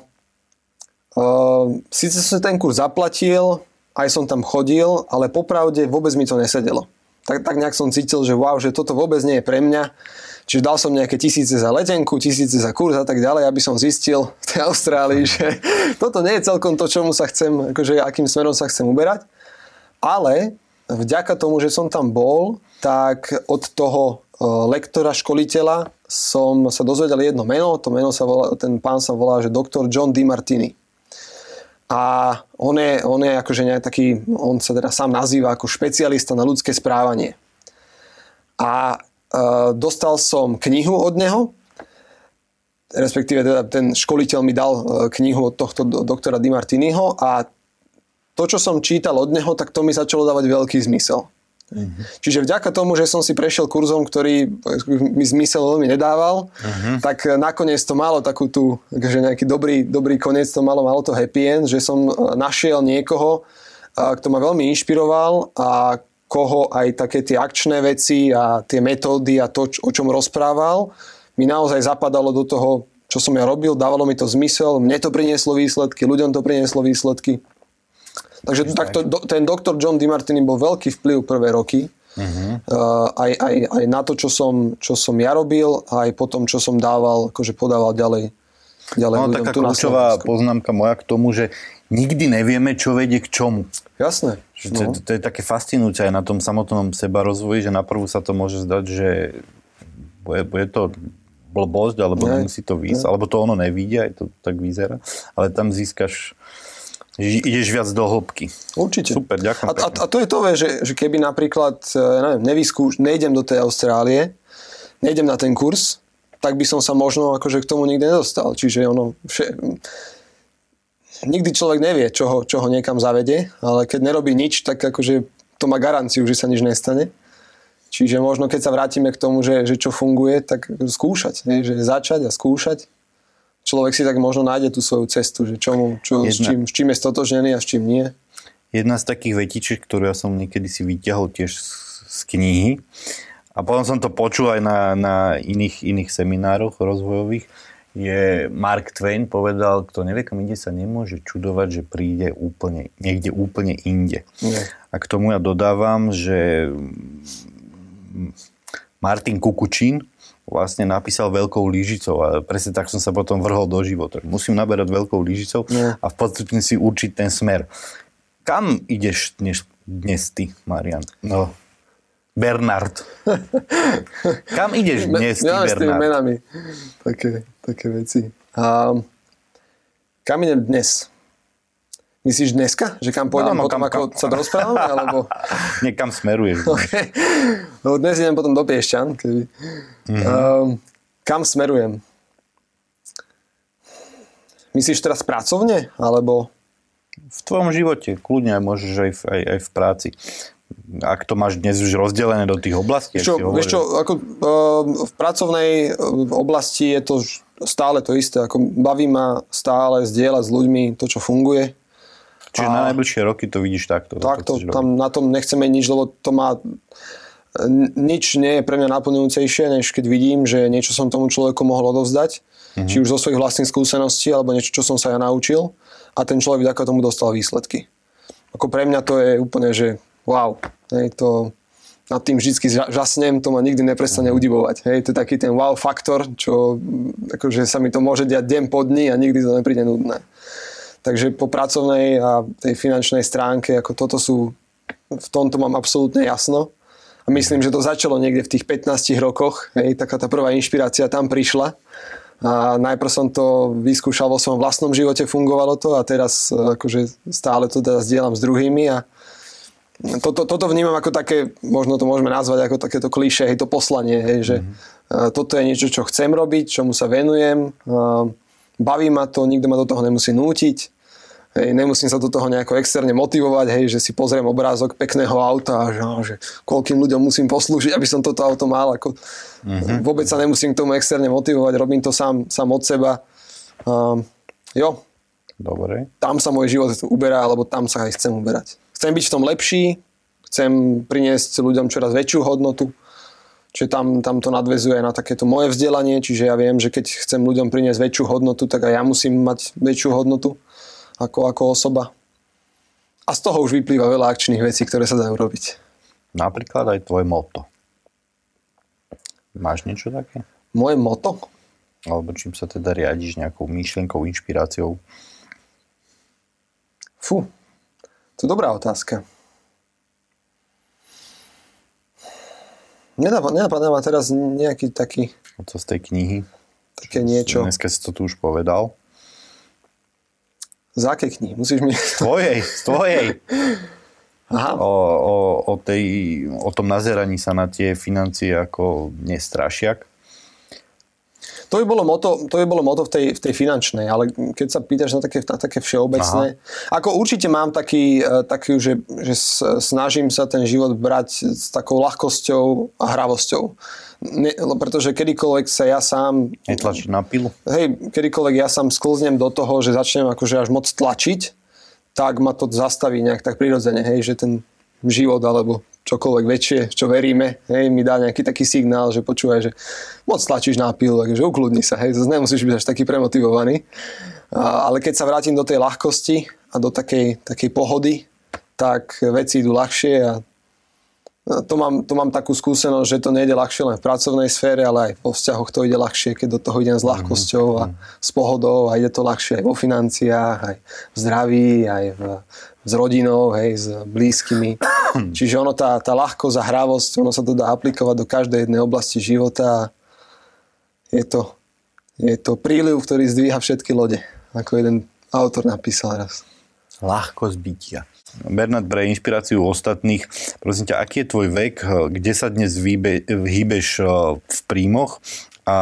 uh, síce som ten kurz zaplatil, aj som tam chodil, ale popravde vôbec mi to nesedelo. Tak, tak nejak som cítil, že wow, že toto vôbec nie je pre mňa. Čiže dal som nejaké tisíce za letenku, tisíce za kurz a tak ďalej, aby som zistil v tej Austrálii, že toto nie je celkom to, čomu sa chcem, akože akým smerom sa chcem uberať. Ale vďaka tomu, že som tam bol, tak od toho e, lektora, školiteľa som sa dozvedel jedno meno, to meno sa volá, ten pán sa volá, že doktor John DiMartini. A on je, on je akože taký, on sa teda sám nazýva ako špecialista na ľudské správanie. A e, dostal som knihu od neho, respektíve teda ten školiteľ mi dal e, knihu od tohto doktora Dimartiniho a to, čo som čítal od neho, tak to mi začalo dávať veľký zmysel. Uh-huh. Čiže vďaka tomu, že som si prešiel kurzom, ktorý mi zmysel veľmi nedával, uh-huh. tak nakoniec to malo takú tú, že nejaký dobrý, dobrý koniec to malo, malo to happy end, že som e, našiel niekoho, kto ma veľmi inšpiroval a koho aj také tie akčné veci a tie metódy a to, o čom rozprával, mi naozaj zapadalo do toho, čo som ja robil, dávalo mi to zmysel, mne to prinieslo výsledky, ľuďom to prinieslo výsledky. Takže takto, do, ten doktor John DiMartini bol veľký vplyv prvé roky. Uh-huh. Uh, aj, aj, aj na to, čo som, čo som ja robil, aj potom, čo som dával, akože podával ďalej. ďalej no, taká kľúčová poznámka moja k tomu, že nikdy nevieme, čo vedie k čomu. Jasné. Že to, no. to, to je také fascinujúce aj na tom samotnom seba rozvoji, že na prvú sa to môže zdať, že bude, bude to blbosť, alebo ne, nemusí to výjsť, ne. alebo to ono nevíde, aj to tak vyzerá, ale tam získaš ideš viac do hĺbky. Určite. Super, ďakujem. A, a, a to je to, že, že keby napríklad, e, neviem, nevyskúš, nejdem do tej Austrálie, nejdem na ten kurz, tak by som sa možno akože k tomu nikdy nedostal. Čiže ono, vše, nikdy človek nevie, čo ho, čo ho niekam zavede, ale keď nerobí nič, tak akože to má garanciu, že sa nič nestane. Čiže možno keď sa vrátime k tomu, že, že čo funguje, tak skúšať. Nie? Že začať a skúšať. Človek si tak možno nájde tú svoju cestu, že čomu, čo, s, čím, s čím je stotožnený a s čím nie. Jedna z takých vetičiek, ktorú ja som niekedy si vyťahol tiež z, z knihy a potom som to počul aj na, na iných, iných seminároch rozvojových, je Mark Twain povedal, kto nevie, kam ide, sa nemôže čudovať, že príde úplne, niekde úplne inde. Nie. A k tomu ja dodávam, že Martin Kukučín vlastne napísal veľkou lyžicou a presne tak som sa potom vrhol do života. Musím naberať veľkou lyžicou yeah. a v podstate si určiť ten smer. Kam ideš dnes, dnes ty, Marian? No, Bernard. Kam ideš dnes ty, Bernard? s tými menami. Také, také veci. A, kam idem dnes? Myslíš dneska? Že kam pôjdem no, no, potom, kam, ako kam. sa rozprávame? Alebo... Niekam smeruješ. Okay. No, dnes idem potom do Piešťan. Keby. Mm-hmm. Um, kam smerujem? Myslíš teraz pracovne? Alebo... V tvojom živote. Kľudne môžeš aj v, aj, aj v práci. Ak to máš dnes už rozdelené do tých oblastí. Čo, vieš čo, ako, uh, v pracovnej oblasti je to stále to isté. Ako baví ma stále zdieľať s ľuďmi to, čo funguje Čiže a na najbližšie roky to vidíš takto. Takto, to, tam na tom nechceme nič, lebo to má nič nie je pre mňa naplňujúcejšie, než keď vidím, že niečo som tomu človeku mohol odovzdať, mm-hmm. či už zo svojich vlastných skúseností, alebo niečo, čo som sa ja naučil a ten človek vďaka tomu dostal výsledky. Ako pre mňa to je úplne, že wow, hej, to nad tým vždy žasnem, to ma nikdy neprestane mhm. udivovať. Hej, to je taký ten wow faktor, čo akože sa mi to môže diať deň po dni a nikdy to nepríde nudné. Takže po pracovnej a tej finančnej stránke, ako toto sú, v tomto mám absolútne jasno. A myslím, že to začalo niekde v tých 15 rokoch. Hej, taká tá prvá inšpirácia tam prišla. A najprv som to vyskúšal vo svojom vlastnom živote, fungovalo to a teraz akože stále to teda zdieľam s druhými a toto, toto vnímam ako také, možno to môžeme nazvať ako takéto kliše, hej, to poslanie, hej, že mm-hmm. toto je niečo, čo chcem robiť, čomu sa venujem, baví ma to, nikto ma do toho nemusí nútiť, Hej, nemusím sa do toho nejako externe motivovať, hej, že si pozriem obrázok pekného auta a že, že koľkým ľuďom musím poslúžiť, aby som toto auto mal. Ako, mm-hmm. Vôbec sa nemusím k tomu externe motivovať, robím to sám, sám od seba. Um, jo. Dobre. Tam sa môj život uberá, alebo tam sa aj chcem uberať. Chcem byť v tom lepší, chcem priniesť ľuďom čoraz väčšiu hodnotu, čiže tam, tam to nadvezuje na takéto moje vzdelanie, čiže ja viem, že keď chcem ľuďom priniesť väčšiu hodnotu, tak aj ja musím mať väčšiu hodnotu ako, ako osoba. A z toho už vyplýva veľa akčných vecí, ktoré sa dajú robiť. Napríklad aj tvoje moto. Máš niečo také? Moje moto? Alebo čím sa teda riadiš nejakou myšlienkou, inšpiráciou? Fú, to je dobrá otázka. Nenapadá ma teraz nejaký taký... Co z tej knihy? Také niečo. Dneska si to tu už povedal. Z akej knihy? Musíš mi... Z tvojej, z tvojej. Aha. O, o, o, tej, o tom nazeraní sa na tie financie ako nestrašiak. To by bolo moto, to by bolo moto v, tej, v tej finančnej, ale keď sa pýtaš na také, na také všeobecné, Aha. ako určite mám taký, e, taký že, že snažím sa ten život brať s takou ľahkosťou a hravosťou ne, pretože kedykoľvek sa ja sám... Netlačiť na pilu? Hej, kedykoľvek ja sám sklznem do toho, že začnem akože až moc tlačiť, tak ma to zastaví nejak tak prirodzene, hej, že ten život alebo čokoľvek väčšie, čo veríme, hej, mi dá nejaký taký signál, že počúvaj, že moc tlačíš na pilu, takže ukludni sa, hej, zase nemusíš byť až taký premotivovaný. A, ale keď sa vrátim do tej ľahkosti a do takej, takej pohody, tak veci idú ľahšie a to mám, to mám takú skúsenosť, že to nejde ľahšie len v pracovnej sfére, ale aj vo vzťahoch to ide ľahšie, keď do toho idem s ľahkosťou a s pohodou a ide to ľahšie aj vo financiách, aj v zdraví, aj v, s rodinou, hej, s blízkymi. Čiže ono, tá, tá ľahkosť a hravosť, ono sa to dá aplikovať do každej jednej oblasti života je to, je to príliv, ktorý zdvíha všetky lode, ako jeden autor napísal raz. Ľahkosť bytia. Bernard, pre inšpiráciu ostatných, prosím ťa, aký je tvoj vek, kde sa dnes výbe, hýbeš eh, v príjmoch a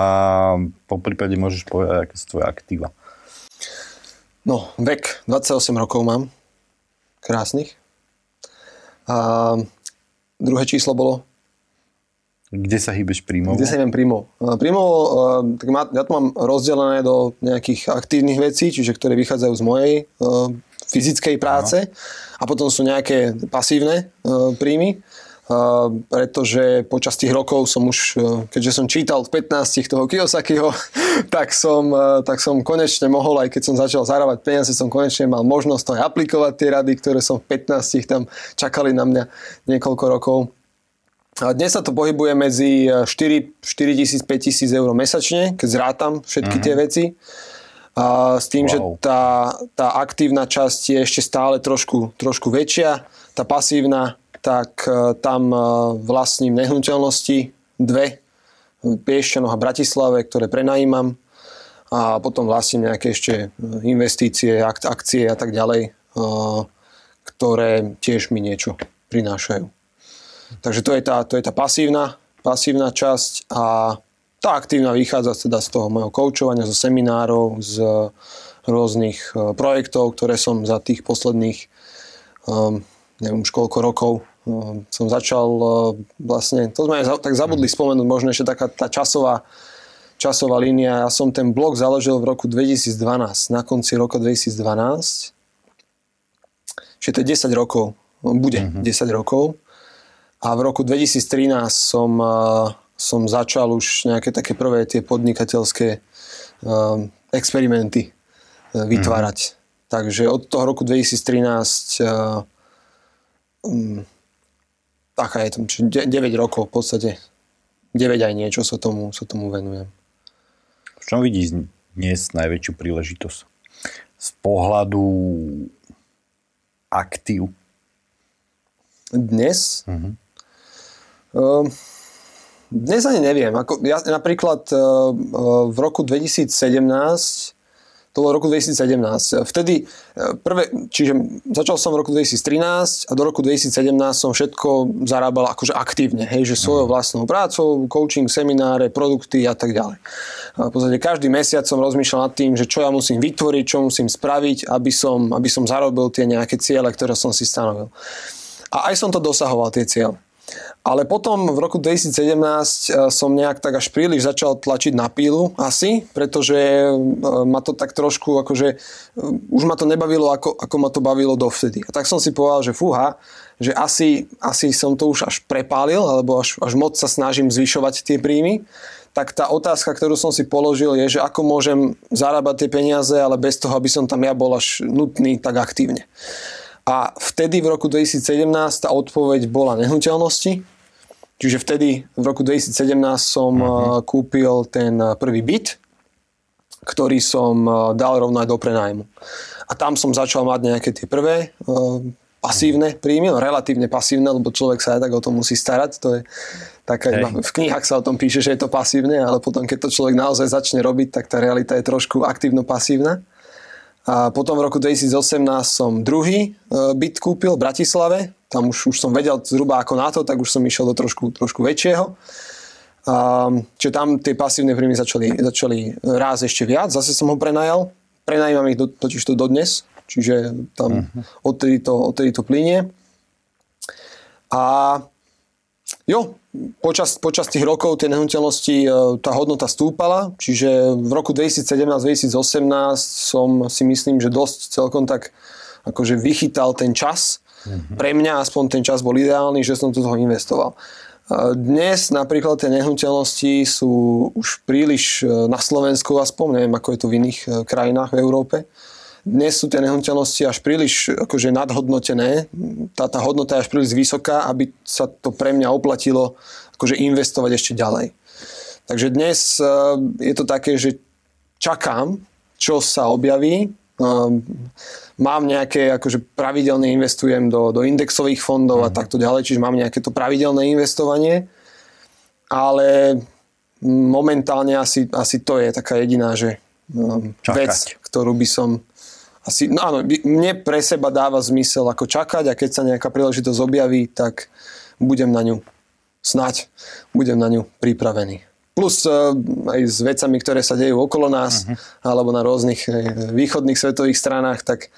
po prípade môžeš povedať, aké sú tvoje aktíva. No, vek, 28 rokov mám, krásnych. A druhé číslo bolo kde sa hýbeš príjmov? Kde sa hýbem príjmov? Príjmov, tak má, ja to mám rozdelené do nejakých aktívnych vecí, čiže ktoré vychádzajú z mojej uh, fyzickej práce Aha. a potom sú nejaké pasívne uh, príjmy. Uh, pretože počas tých rokov som už, uh, keďže som čítal v 15 toho Kiyosakiho, tak som, tak som konečne mohol, aj keď som začal zarábať peniaze, som konečne mal možnosť to aj aplikovať tie rady, ktoré som v 15 tam čakali na mňa niekoľko rokov. Dnes sa to pohybuje medzi 4, 4 tisíc, 5 tisíc eur mesačne, keď zrátam všetky uh-huh. tie veci. A s tým, wow. že tá, tá aktívna časť je ešte stále trošku, trošku väčšia. Tá pasívna, tak e, tam e, vlastním nehnuteľnosti dve v Piešťanoch a Bratislave, ktoré prenajímam a potom vlastním nejaké ešte e, investície, akcie a tak ďalej, ktoré tiež mi niečo prinášajú. Takže to je tá, to je tá pasívna, pasívna časť a tá aktívna vychádza teda z toho mojho koučovania, zo seminárov, z rôznych e, projektov, ktoré som za tých posledných um, neviem už koľko rokov um, som začal uh, vlastne, to sme aj tak zabudli spomenúť, možno ešte taká tá časová časová línia. Ja som ten blog založil v roku 2012, na konci roku 2012. Čiže to je 10 rokov, bude mm-hmm. 10 rokov. A v roku 2013 som, som začal už nejaké také prvé tie podnikateľské experimenty e, vytvárať. Mm. Takže od toho roku 2013 um, taká je tam, 9 rokov v podstate. 9 aj niečo sa tomu, sa tomu venujem. V čom vidíš dnes najväčšiu príležitosť? Z pohľadu aktív? Dnes? Mm-hmm. Ehm, dnes ani neviem. Ako, ja napríklad ehm, ehm, v roku 2017 to bolo roku 2017. Vtedy, prvé, čiže začal som v roku 2013 a do roku 2017 som všetko zarábal akože aktívne, hej, že svojou mhm. vlastnou prácou, coaching, semináre, produkty a tak ďalej. V podstate každý mesiac som rozmýšľal nad tým, že čo ja musím vytvoriť, čo musím spraviť, aby som, aby som zarobil tie nejaké ciele, ktoré som si stanovil. A aj som to dosahoval, tie ciele. Ale potom v roku 2017 eh, som nejak tak až príliš začal tlačiť na pílu asi, pretože eh, ma to tak trošku akože eh, už ma to nebavilo ako, ako ma to bavilo dovtedy. A tak som si povedal, že fúha, že asi, asi som to už až prepálil, alebo až, až moc sa snažím zvyšovať tie príjmy tak tá otázka, ktorú som si položil je, že ako môžem zarábať tie peniaze, ale bez toho, aby som tam ja bol až nutný tak aktívne. A vtedy v roku 2017 tá odpoveď bola nehnuteľnosti. Čiže vtedy v roku 2017 som uh-huh. kúpil ten eh, prvý byt, ktorý som eh, dal rovno aj do prenajmu. A tam som začal mať nejaké tie prvé pasívne príjmy, no relatívne pasívne, lebo človek sa aj tak o to musí starať. To je taká, hey. v knihách sa o tom píše, že je to pasívne, ale potom, keď to človek naozaj začne robiť, tak tá realita je trošku aktívno-pasívna. A potom v roku 2018 som druhý e, byt kúpil v Bratislave. Tam už, už som vedel zhruba ako na to, tak už som išiel do trošku, trošku väčšieho. A, čiže tam tie pasívne príjmy začali, začali raz ešte viac. Zase som ho prenajal. Prenajímam ich do, totiž to dodnes. Čiže tam uh-huh. odtedy, to, odtedy to plinie. A Jo, počas, počas tých rokov tie nehnuteľnosti, e, tá hodnota stúpala, čiže v roku 2017-2018 som si myslím, že dosť celkom tak akože vychytal ten čas. Mm-hmm. Pre mňa aspoň ten čas bol ideálny, že som do toho investoval. E, dnes napríklad tie nehnuteľnosti sú už príliš e, na Slovensku aspoň, neviem ako je to v iných krajinách v Európe, dnes sú tie nehnuteľnosti až príliš akože nadhodnotené. Tá, tá hodnota je až príliš vysoká, aby sa to pre mňa oplatilo akože investovať ešte ďalej. Takže dnes eh, je to také, že čakám, čo sa objaví. Eh, mám nejaké, akože pravidelne investujem do, do indexových fondov mm. a mhm. takto ďalej, čiže mám nejaké to pravidelné investovanie, ale momentálne asi, asi to je taká jediná, že um, vec, ktorú by som asi, no áno, mne pre seba dáva zmysel ako čakať a keď sa nejaká príležitosť objaví, tak budem na ňu snať, budem na ňu pripravený. Plus uh, aj s vecami, ktoré sa dejú okolo nás, uh-huh. alebo na rôznych uh, východných svetových stranách, tak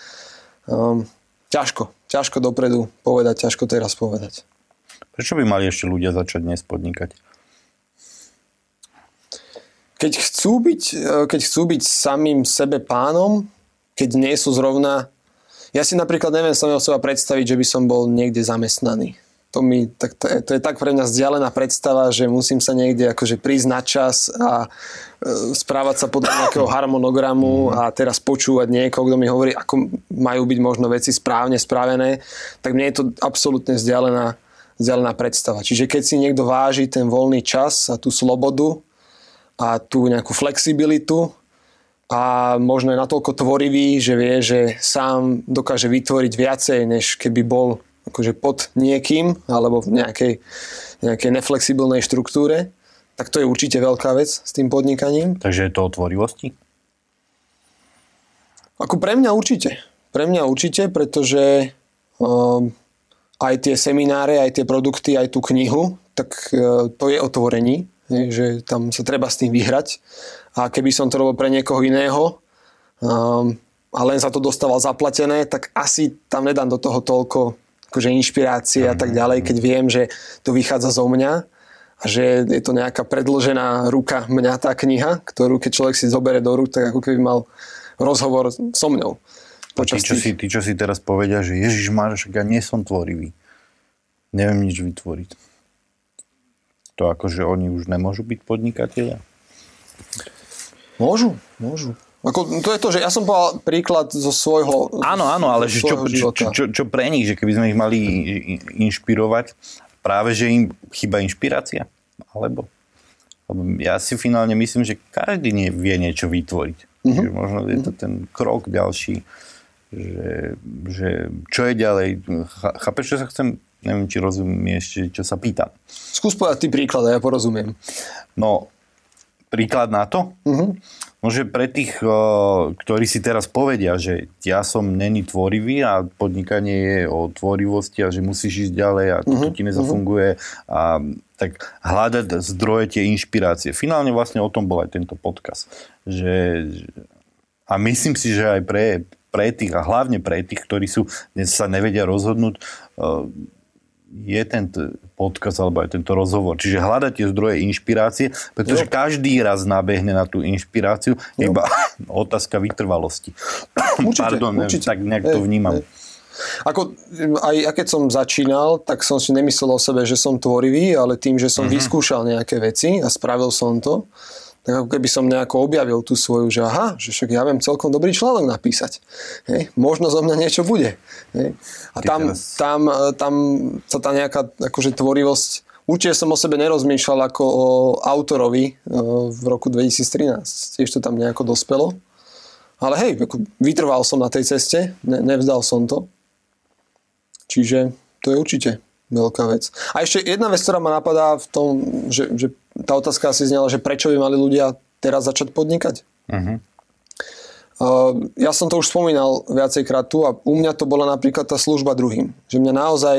um, ťažko, ťažko dopredu povedať, ťažko teraz povedať. Prečo by mali ešte ľudia začať dnes podnikať? Keď chcú byť, e, keď chcú byť samým sebe pánom, keď nie sú zrovna... Ja si napríklad neviem samého seba predstaviť, že by som bol niekde zamestnaný. To, mi, tak, to, je, to je tak pre mňa vzdialená predstava, že musím sa niekde akože prísť na čas a e, správať sa podľa nejakého harmonogramu a teraz počúvať niekoho, kto mi hovorí, ako majú byť možno veci správne spravené, tak mne je to absolútne vzdialená vzdialená predstava. Čiže keď si niekto váži ten voľný čas a tú slobodu a tú nejakú flexibilitu a možno je natoľko tvorivý, že vie, že sám dokáže vytvoriť viacej, než keby bol akože pod niekým alebo v nejakej, nejakej neflexibilnej štruktúre, tak to je určite veľká vec s tým podnikaním. Takže je to o tvorivosti? Ako pre mňa určite. Pre mňa určite, pretože um, aj tie semináre, aj tie produkty, aj tú knihu, tak e, to je otvorení, že tam sa treba s tým vyhrať. A keby som to robil pre niekoho iného um, a len za to dostával zaplatené, tak asi tam nedám do toho toľko akože inšpirácie a tak mhm. ďalej, keď viem, že to vychádza zo mňa a že je to nejaká predložená ruka mňa tá kniha, ktorú keď človek si zoberie do rúk, tak ako keby mal rozhovor so mňou. Počas tí, čo si, tí, čo si teraz povedia, že Ježiš Máš, ja nie som tvorivý. Neviem nič vytvoriť. To akože oni už nemôžu byť podnikatelia? Môžu, môžu. Ako, to je to, že ja som povedal príklad zo svojho Áno, áno, ale že čo, čo, čo, čo pre nich, že keby sme ich mali inšpirovať, práve že im chýba inšpirácia? Alebo? Lebo ja si finálne myslím, že každý vie niečo vytvoriť. Mm-hmm. možno je to ten krok ďalší že, že čo je ďalej. Chápeš, čo sa chcem? Neviem, či rozumieš, čo sa pýtam. Skús povedať ty príklad, ja porozumiem. No, príklad na to? Uh-huh. Môže pre tých, ktorí si teraz povedia, že ja som není tvorivý a podnikanie je o tvorivosti a že musíš ísť ďalej a toto uh-huh. ti nezafunguje a tak hľadať zdroje tie inšpirácie. Finálne vlastne o tom bol aj tento podcast. Že, a myslím si, že aj pre, pre tých a hlavne pre tých, ktorí sú, dnes sa nevedia rozhodnúť, je ten podcast alebo aj tento rozhovor. Čiže hľadať tie zdroje inšpirácie, pretože jo. každý raz nabehne na tú inšpiráciu, jo. iba otázka vytrvalosti. Určite, Pardon, určite. tak nejak to vnímam. Ako, aj ja keď som začínal, tak som si nemyslel o sebe, že som tvorivý, ale tým, že som mm-hmm. vyskúšal nejaké veci a spravil som to, tak ako keby som nejako objavil tú svoju, že aha, že však ja viem celkom dobrý článok napísať. Hej, možno zo mňa niečo bude. Hej. A tam, tam, tam sa tá nejaká akože tvorivosť Určite som o sebe nerozmýšľal ako o autorovi e, v roku 2013. Tiež to tam nejako dospelo. Ale hej, vytrval som na tej ceste, ne, nevzdal som to. Čiže to je určite veľká vec. A ešte jedna vec, ktorá ma napadá v tom, že, že tá otázka asi znela, že prečo by mali ľudia teraz začať podnikať? Uh-huh. Uh, ja som to už spomínal viacejkrát tu a u mňa to bola napríklad tá služba druhým. Že mňa naozaj,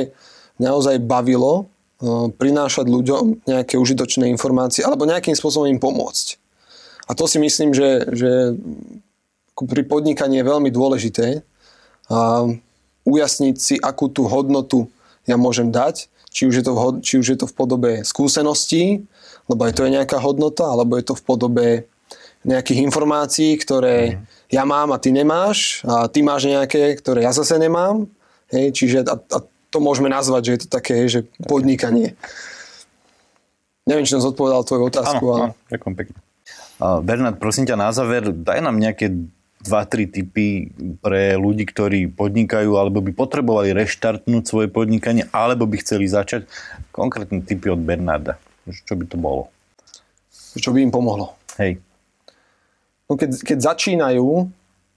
naozaj bavilo uh, prinášať ľuďom nejaké užitočné informácie alebo nejakým spôsobom im pomôcť. A to si myslím, že, že pri podnikaní je veľmi dôležité uh, ujasniť si, akú tú hodnotu ja môžem dať, či už je to v, či už je to v podobe skúseností, lebo aj to je nejaká hodnota, alebo je to v podobe nejakých informácií, ktoré mm. ja mám a ty nemáš a ty máš nejaké, ktoré ja zase nemám. Hej, čiže a, a to môžeme nazvať, že je to také, že podnikanie. Neviem, či som zodpovedal tvoju otázku. Áno, ale... áno ďakujem pekne. Uh, Bernard, prosím ťa, na záver, daj nám nejaké dva, tri typy pre ľudí, ktorí podnikajú alebo by potrebovali reštartnúť svoje podnikanie alebo by chceli začať. Konkrétne typy od Bernarda. Čo by to bolo? Čo by im pomohlo? Hej. No keď, keď začínajú,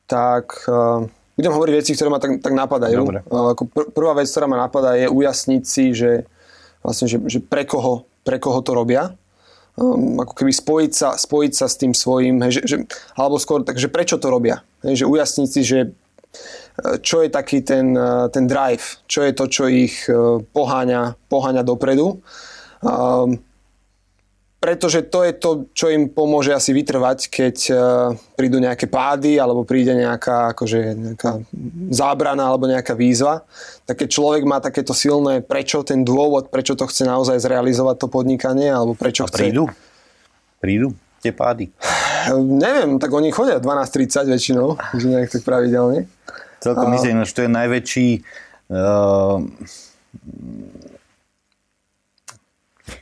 tak uh, budem hovoriť veci, ktoré ma tak, tak napadajú. Dobre. Uh, ako pr- prvá vec, ktorá ma napadá, je ujasniť si, že, vlastne, že, že pre, koho, pre koho to robia. um, ako keby spojiť sa, spojiť sa s tým svojím, hej, že, že, alebo skôr tak, že prečo to robia. Hej, že ujasniť si, že čo je taký ten, ten drive, čo je to, čo ich poháňa, poháňa dopredu. Um, pretože to je to, čo im pomôže asi vytrvať, keď uh, prídu nejaké pády alebo príde nejaká, akože, nejaká zábrana alebo nejaká výzva. Tak keď človek má takéto silné prečo, ten dôvod, prečo to chce naozaj zrealizovať to podnikanie alebo prečo A prídu? Chce... Prídu tie pády? Neviem, tak oni chodia 12.30 väčšinou, že nejak tak pravidelne. Celkom A... myslím, že to je najväčší uh,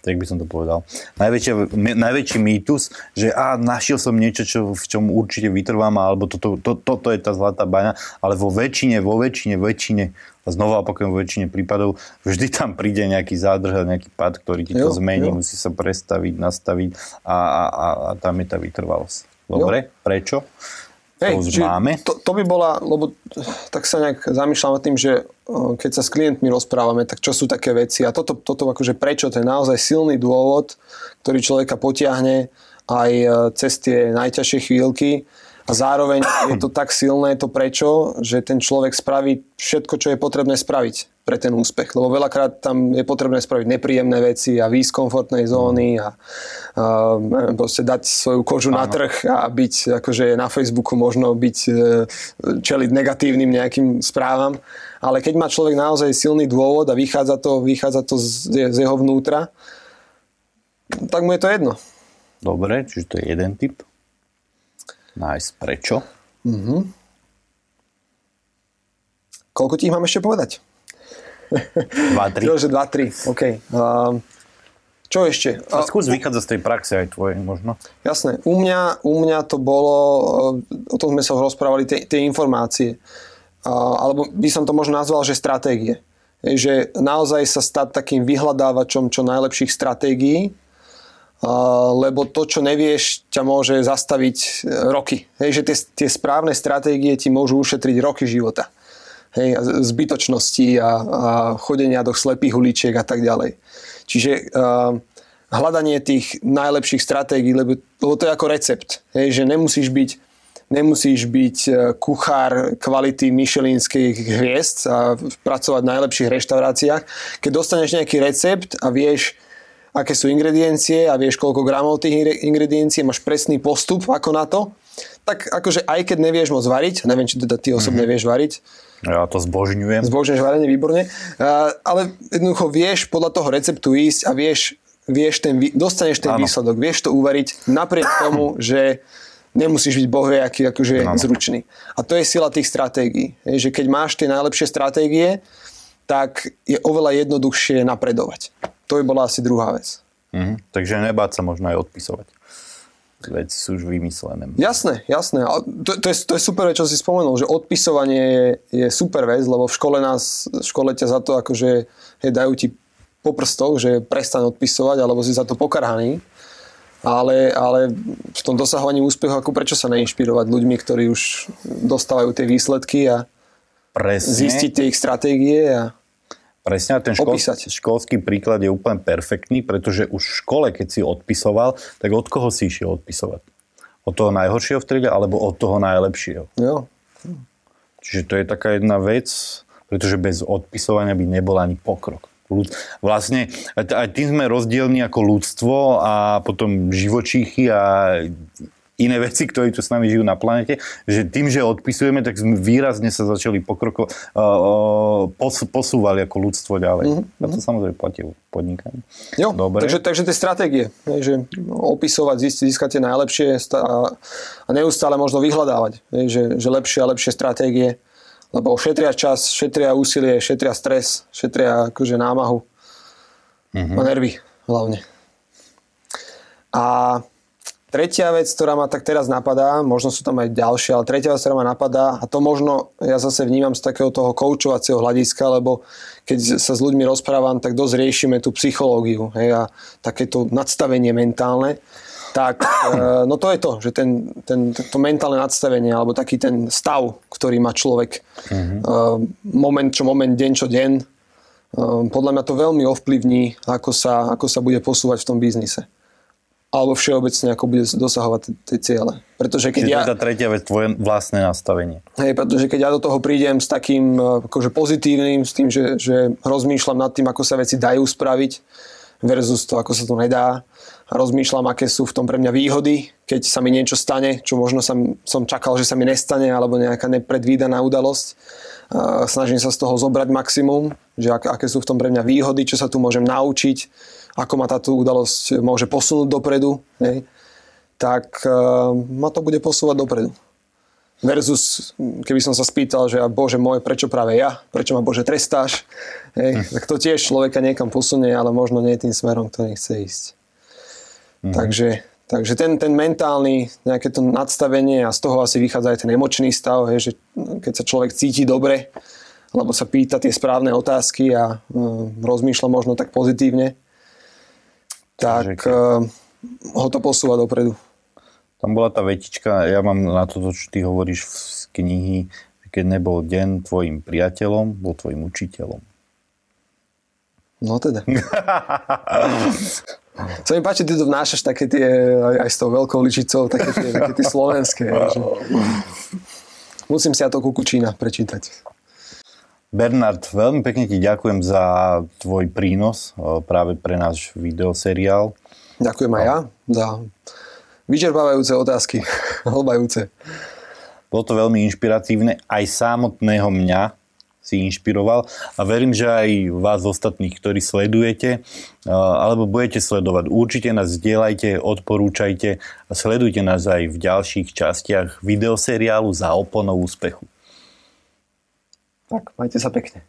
tak by som to povedal. Najväčšia, najväčší mýtus, že a našiel som niečo, čo, v čom určite vytrvám, alebo toto to, to, to je tá zlatá baňa, ale vo väčšine, vo väčšine, väčšine, a znova opakujem, vo väčšine prípadov, vždy tam príde nejaký zádrh a nejaký pad, ktorý ti to jo, zmení, jo. musí sa prestaviť, nastaviť a, a, a, a tam je tá vytrvalosť. Dobre, jo. prečo? Hej, to už máme. To, to by bola, lebo tak sa nejak zamýšľam nad tým, že keď sa s klientmi rozprávame, tak čo sú také veci? A toto, toto akože prečo, to je naozaj silný dôvod, ktorý človeka potiahne aj e, cez tie najťažšie chvíľky. A zároveň je to tak silné to prečo, že ten človek spraví všetko, čo je potrebné spraviť pre ten úspech. Lebo veľakrát tam je potrebné spraviť nepríjemné veci a výjsť z komfortnej zóny a, a proste dať svoju kožu Áno. na trh a byť, akože na Facebooku možno byť, e, čeliť negatívnym nejakým správam. Ale keď má človek naozaj silný dôvod a vychádza to, vychádza to z, z jeho vnútra, tak mu je to jedno. Dobre, čiže to je jeden typ. Nájsť prečo. Mm-hmm. Koľko ti ich mám ešte povedať? 2-3. že 2-3, OK. Uh, čo ešte? A skús vychádzať z tej praxe aj tvojej možno. Jasné. U mňa, u mňa to bolo, o tom sme sa rozprávali, tie, tie informácie. Alebo by som to možno nazval, že stratégie. Že naozaj sa stať takým vyhľadávačom čo najlepších stratégií, uh, lebo to, čo nevieš, ťa môže zastaviť e, roky. Hej, že tie, tie správne stratégie ti môžu ušetriť roky života hej, zbytočnosti a, a chodenia do slepých uličiek a tak ďalej. Čiže uh, hľadanie tých najlepších stratégií, lebo, lebo to je ako recept, hej, že nemusíš byť nemusíš byť e, kuchár kvality myšelinských hviezd a pracovať v najlepších reštauráciách. Keď dostaneš nejaký recept a vieš, aké sú ingrediencie a vieš, koľko gramov tých ingrediencií, máš presný postup ako na to, tak akože aj keď nevieš moc variť, neviem, či teda ty osobne mm-hmm. vieš variť, ja to zbožňujem. Zbožňuješ varenie, výborne. Ale jednoducho vieš podľa toho receptu ísť a vieš, vieš ten, dostaneš ten ano. výsledok, vieš to uvariť napriek tomu, že nemusíš byť bohviaký akože ano. zručný. A to je sila tých stratégií. Že keď máš tie najlepšie stratégie, tak je oveľa jednoduchšie napredovať. To by bola asi druhá vec. Mhm. Takže nebáť sa možno aj odpisovať veci sú už vymyslené. Jasné, jasné. A to, to, je, to je super, čo si spomenul, že odpisovanie je, je super vec, lebo v škole nás, v škole ťa za to akože hej, dajú ti po prstoch, že prestan odpisovať, alebo si za to pokarhaný. Ale, ale v tom dosahovaní úspechu, ako prečo sa neinšpirovať ľuďmi, ktorí už dostávajú tie výsledky a Presne. zistiť tie ich stratégie a Presne, a ten škol, školský príklad je úplne perfektný, pretože už v škole, keď si odpisoval, tak od koho si išiel odpisovať? Od toho najhoršieho v triede, alebo od toho najlepšieho? Jo. Čiže to je taká jedna vec, pretože bez odpisovania by nebol ani pokrok. Vlastne aj tým sme rozdielni ako ľudstvo a potom živočíchy a iné veci, ktorí tu s nami žijú na planete, že tým, že odpisujeme, tak sme výrazne sa začali pokroko, uh, pos, posúvali ako ľudstvo ďalej. Mm-hmm. A to samozrejme platí v podnikaní. Jo, Dobre. Takže, takže tie stratégie, že opisovať, tie najlepšie a neustále možno vyhľadávať, že, že lepšie a lepšie stratégie, lebo šetria čas, šetria úsilie, šetria stres, šetria akože námahu mm-hmm. a nervy hlavne. A Tretia vec, ktorá ma tak teraz napadá, možno sú tam aj ďalšie, ale tretia vec, ktorá ma napadá, a to možno ja zase vnímam z takého toho koučovacieho hľadiska, lebo keď sa s ľuďmi rozprávam, tak dosť riešime tú psychológiu hej, a takéto nadstavenie mentálne. Tak, e, no to je to, že ten, ten, to mentálne nadstavenie, alebo taký ten stav, ktorý má človek, mm-hmm. moment čo moment, deň čo deň, e, podľa mňa to veľmi ovplyvní, ako sa, ako sa bude posúvať v tom biznise. Alebo všeobecne ako bude dosahovať tie ciele. Pretože keď Čiže ja, tá tretia vec, tvoje vlastné nastavenie. hej, pretože keď ja do toho prídem s takým eh, akože pozitívnym, s tým, že, že rozmýšľam nad tým, ako sa veci dajú spraviť versus to, ako sa to nedá rozmýšľam, aké sú v tom pre mňa výhody, keď sa mi niečo stane, čo možno som, som čakal, že sa mi nestane, alebo nejaká nepredvídaná udalosť. Snažím sa z toho zobrať maximum, že ak, aké sú v tom pre mňa výhody, čo sa tu môžem naučiť, ako ma táto udalosť môže posunúť dopredu, hej, tak uh, ma to bude posúvať dopredu. Versus, keby som sa spýtal, že bože môj, prečo práve ja? Prečo ma bože trestáš? Hej, tak to tiež človeka niekam posunie, ale možno nie tým smerom, ktorý chce ísť. Mm. Takže, takže ten, ten mentálny, nejaké to nadstavenie a z toho asi vychádza aj ten emočný stav, hej, že keď sa človek cíti dobre, lebo sa pýta tie správne otázky a uh, rozmýšľa možno tak pozitívne, tak uh, ho to posúva dopredu. Tam bola tá vetička, ja mám na to, čo ty hovoríš z knihy, keď nebol deň tvojim priateľom, bol tvojim učiteľom. No teda. Co mi páči, ty to vnášaš také tie, aj, aj s tou veľkou ličicou, také tie, také tie slovenské. Že... Musím si ja to Kukučína prečítať. Bernard, veľmi pekne ti ďakujem za tvoj prínos práve pre náš videoseriál. Ďakujem aj ja za vyčerpávajúce otázky, hlbajúce. Bolo to veľmi inšpiratívne, aj samotného mňa si inšpiroval a verím, že aj vás ostatných, ktorí sledujete alebo budete sledovať, určite nás zdieľajte, odporúčajte a sledujte nás aj v ďalších častiach videoseriálu za oponou úspechu. Tak, majte sa pekne.